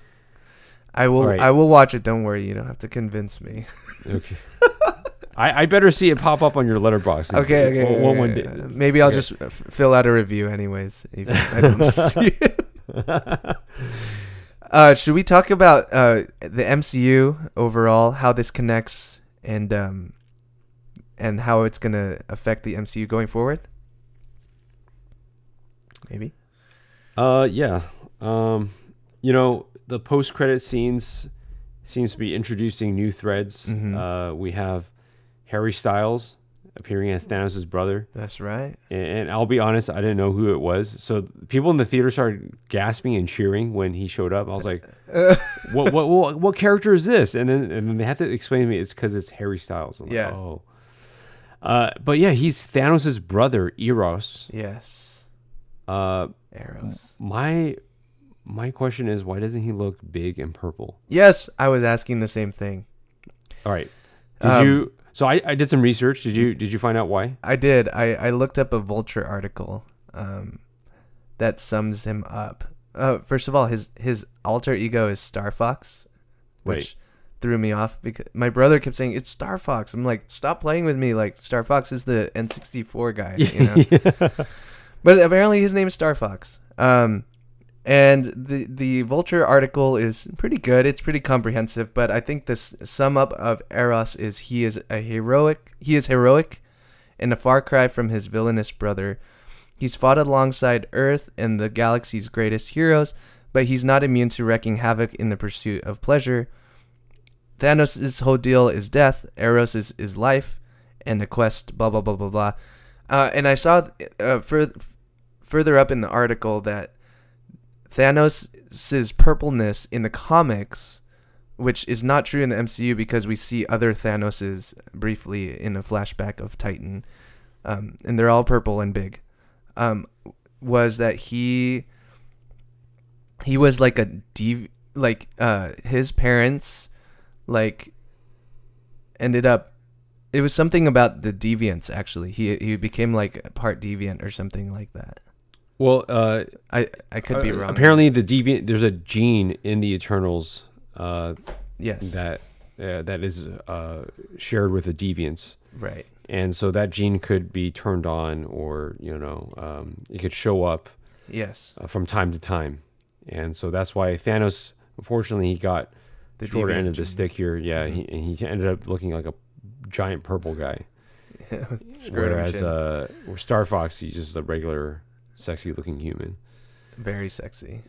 I will. Alright. I will watch it. Don't worry. You don't have to convince me. Okay. I, I better see it pop up on your Letterboxd. Okay. Okay. One, okay, one, one day. Maybe I'll Okay. just f- fill out a review, anyways. Even if I don't see it. Uh, should we talk about uh, the MCU overall? How this connects and um, and how it's gonna affect the MCU going forward? Maybe. Uh, yeah. Um, you know, the post credit scenes seems to be introducing new threads. Mhm. Uh, we have Harry Styles appearing as Thanos' brother. That's right. And, and I'll be honest, I didn't know who it was. So people in the theater started gasping and cheering when he showed up. I was like, what, what, what, what character is this? And then, and then they had to explain to me it's because it's Harry Styles. I'm like, Yeah. oh. Uh, but yeah, he's Thanos' brother, Eros. Yes. Uh, Eros. my my question is why doesn't he look big and purple? Yes, I was asking the same thing. All right. Did Um, you so I, I did some research. Did you did you find out why? I did. I, I looked up a Vulture article um, that sums him up. Uh, first of all, his his alter ego is Star Fox, which Right. threw me off because my brother kept saying it's Star Fox. I'm like, stop playing with me. Like Star Fox is the N64 guy, you know. but apparently his name is Star Fox. Um, and the the Vulture article is pretty good. It's pretty comprehensive. But I think this sum up of Eros is he is a heroic. He is heroic, and a far cry from his villainous brother. He's fought alongside Earth and the galaxy's greatest heroes, but he's not immune to wreaking havoc in the pursuit of pleasure. Thanos' whole deal is death. Eros is, is life, and the quest. Blah blah blah blah blah. Uh, and I saw uh, fur- further up in the article that Thanos' purpleness in the comics, which is not true in the MCU because we see other Thanoses briefly in a flashback of Titan, um, and they're all purple and big, um, was that he he was like a dev like uh his parents like ended up it was something about the deviants actually. He he became like part deviant or something like that Well, uh, i i could be uh, wrong Apparently, the deviant there's a gene in the Eternals uh, yes that uh, that is uh, shared with the deviants, right and so that gene could be turned on, or you know, um, it could show up yes from time to time, and so that's why Thanos, unfortunately, he got The the short end of the gene. Mm-hmm. stick here. Yeah, he and he ended up looking like a giant purple guy. Whereas uh, Star Fox, he's just a regular, sexy-looking human. very sexy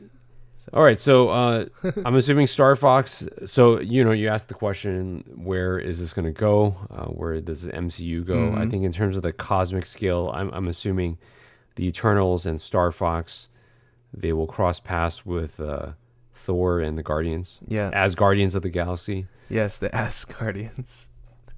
All right, so uh, I'm assuming Star Fox. So you know, you asked the question, where is this going to go? Uh, where does the MCU go? I Mhm. think in terms of the cosmic scale, I'm, I'm assuming the Eternals and Star Fox, they will cross paths with uh, Thor and the Guardians yeah as Guardians of the Galaxy. yes the as Guardians.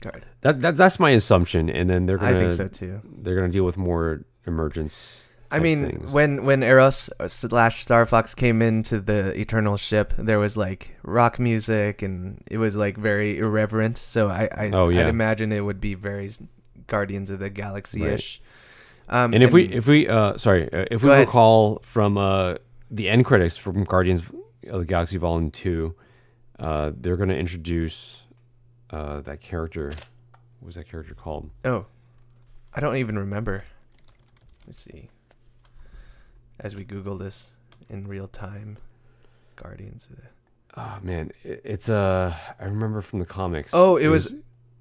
guard That, that that's my assumption, and then they're gonna think so too they're gonna deal with more emergence. I mean, things. when when Eros slash Star Fox came into the Eternal ship, there was like rock music, and it was like very irreverent. So I, I Oh, yeah. I'd imagine it would be very Guardians of the Galaxy ish. Um, And if we if we uh sorry uh, if we ahead. recall from uh the end credits from Guardians of the Galaxy Volume Two, uh they're gonna introduce uh that character. What was that character called? oh, I don't even remember. Let's see. As we Google this in real time, Guardians. Of the... Oh man, it, it's uh I remember from the comics. Oh, it was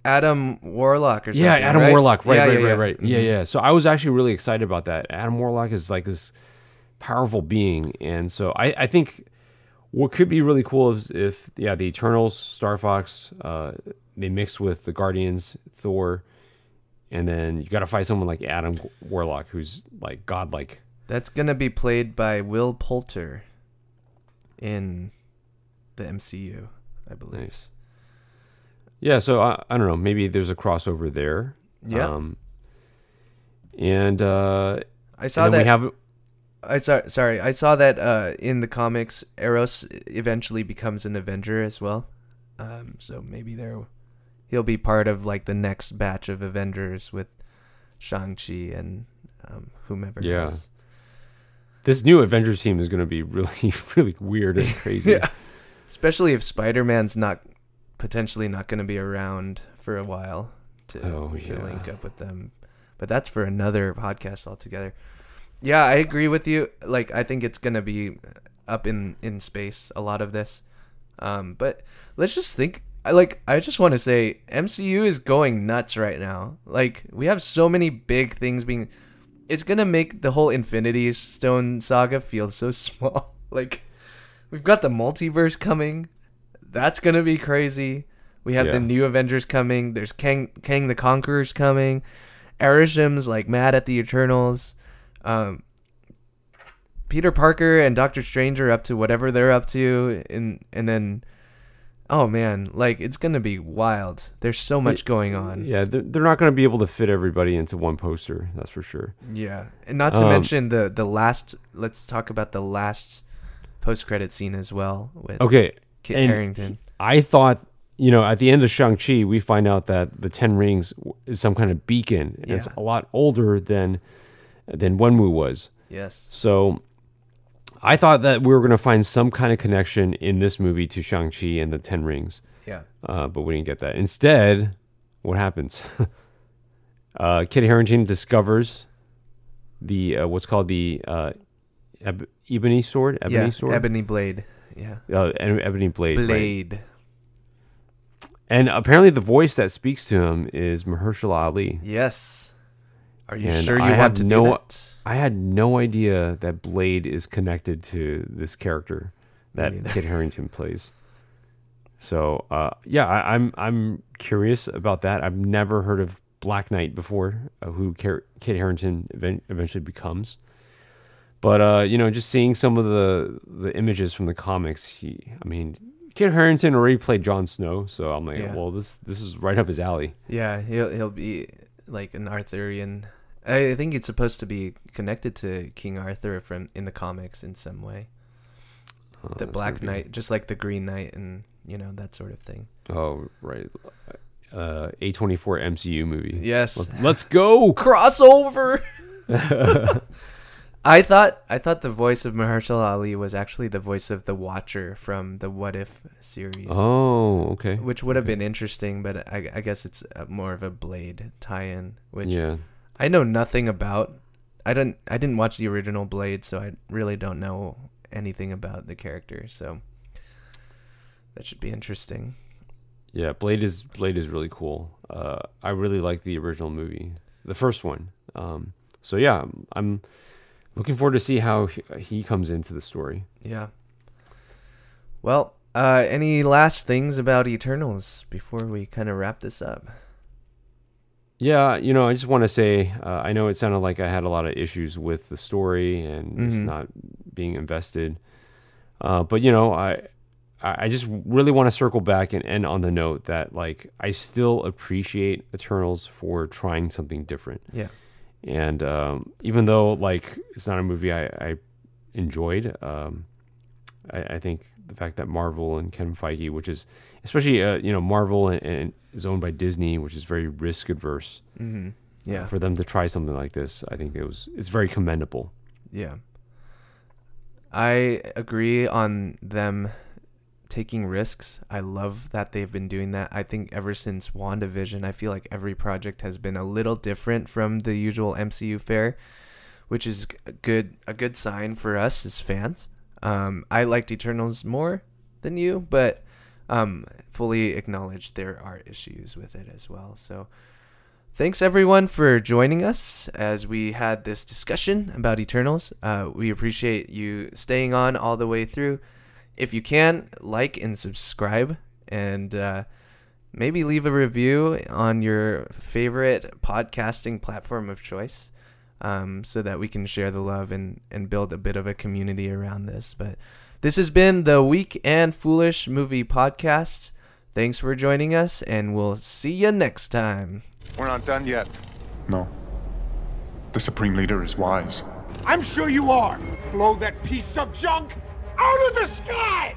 Adam Warlock or something. yeah, Adam right? Warlock. Right, Yeah, right, yeah, right, yeah. right. Yeah, Mhm. yeah. So I was actually really excited about that. Adam Warlock is like this powerful being, and so I, I think what could be really cool is if yeah, the Eternals, Star Fox, uh, they mix with the Guardians, Thor, and then you got to fight someone like Adam Warlock, who's like godlike. That's gonna be played by Will Poulter in the MCU, I believe. Nice. Yeah, so I, I don't know. Maybe there's a crossover there. Yeah. Um, and uh, I saw that. we have I saw sorry, I saw that uh in the comics Eros eventually becomes an Avenger as well. Um so maybe there he'll be part of like the next batch of Avengers with Shang-Chi and um whomever Yeah. else. This new Avengers team is going to be really, really weird and crazy. Yeah. Especially if Spider-Man's not potentially not going to be around for a while to Oh, to link up with them. But that's for another podcast altogether. Yeah, I agree with you. Like I think it's going to be up in in space a lot of this. Um but let's just think I like I just want to say MCU is going nuts right now. Like we have so many big things being it's going to make the whole Infinity Stone saga feel so small. like We've got the multiverse coming. That's gonna be crazy. We have Yeah. the new Avengers coming. There's Kang Kang the Conqueror's coming. Arishem's like mad at the Eternals. Um, Peter Parker and Doctor Strange are up to whatever they're up to, and and then, oh man, like it's gonna be wild. There's so much going on. Yeah, they're, they're not to be able to fit everybody into one poster. That's for sure. Yeah, and not to Um, mention the the last. Let's talk about the last post credit scene as well with Okay. Kit and Harington. I thought, you know, at the end of Shang-Chi, we find out that the Ten Rings is some kind of beacon. And It's a lot older than than Wenwu was. Yes. So I thought that we were going to find some kind of connection in this movie to Shang-Chi and the Ten Rings. Yeah. uh, but we didn't get that. Instead, what happens? uh, Kit Harington discovers the uh, what's called the uh, eb- ebony sword, ebony yeah. sword, Ebony Blade. Yeah. uh, ebony blade, right? Blade. And apparently, the voice that speaks to him is Mahershala Ali. Yes. Are you And sure you I want have to no- do that? I had no idea that Blade is connected to this character that. Kit Harington plays. So uh, yeah, I, I'm I'm curious about that. I've never heard of Black Knight before, uh, who Car- Kit Harington event- eventually becomes. But uh, you know, just seeing some of the the images from the comics, he, I mean, Kit Harington already played Jon Snow, so I'm like, Yeah. well, this this is right up his alley. Yeah, he'll he'll be like an Arthurian. I think it's supposed to be connected to King Arthur from in the comics in some way. Uh, the Black be- Knight, just like the Green Knight, and you know that sort of thing. Oh right, uh, A24 MCU movie. Yes. Let's, let's go. crossover. I thought I thought the voice of Mahershala Ali was actually the voice of the Watcher from the What If series, Oh, okay. which would have been interesting, but I, I guess it's more of a Blade tie-in, which yeah. I know nothing about. I don't. I didn't watch the original Blade, so I really don't know anything about the character. So that should be interesting. Yeah, Blade is Blade is really cool. Uh, I really like the original movie, the first one. Um, so yeah, I'm looking forward to see how he, he comes into the story. Yeah. Well, uh, any last things about Eternals before we kind of wrap this up? Yeah, you know, I just want to say, uh, I know it sounded like I had a lot of issues with the story and just Mhm. not being invested, uh, but you know, I I just really want to circle back and end on the note that like I still appreciate Eternals for trying something different. Yeah. and um, even though like it's not a movie I, I enjoyed, um, I, I think the fact that Marvel and Kevin Feige, which is especially uh, you know Marvel and, and is owned by Disney, which is very risk adverse, Mm-hmm. Yeah. for them to try something like this, I think it was it's very commendable. Yeah. I agree on them taking risks. I love that they've been doing that. I think ever since WandaVision, I feel like every project has been a little different from the usual MCU fare, which is a good a good sign for us as fans. Um, I liked Eternals more than you, but um, fully acknowledge there are issues with it as well. So thanks everyone for joining us as we had this discussion about Eternals. Uh, we appreciate you staying on all the way through. If you can, like and subscribe, and uh, maybe leave a review on your favorite podcasting platform of choice, um, so that we can share the love and and build a bit of a community around this. But this has been the Weak and Foolish Movie Podcast. Thanks for joining us, and we'll see you next time. We're not done yet. No. The Supreme Leader is wise. I'm sure you are. Blow that piece of junk out of the sky!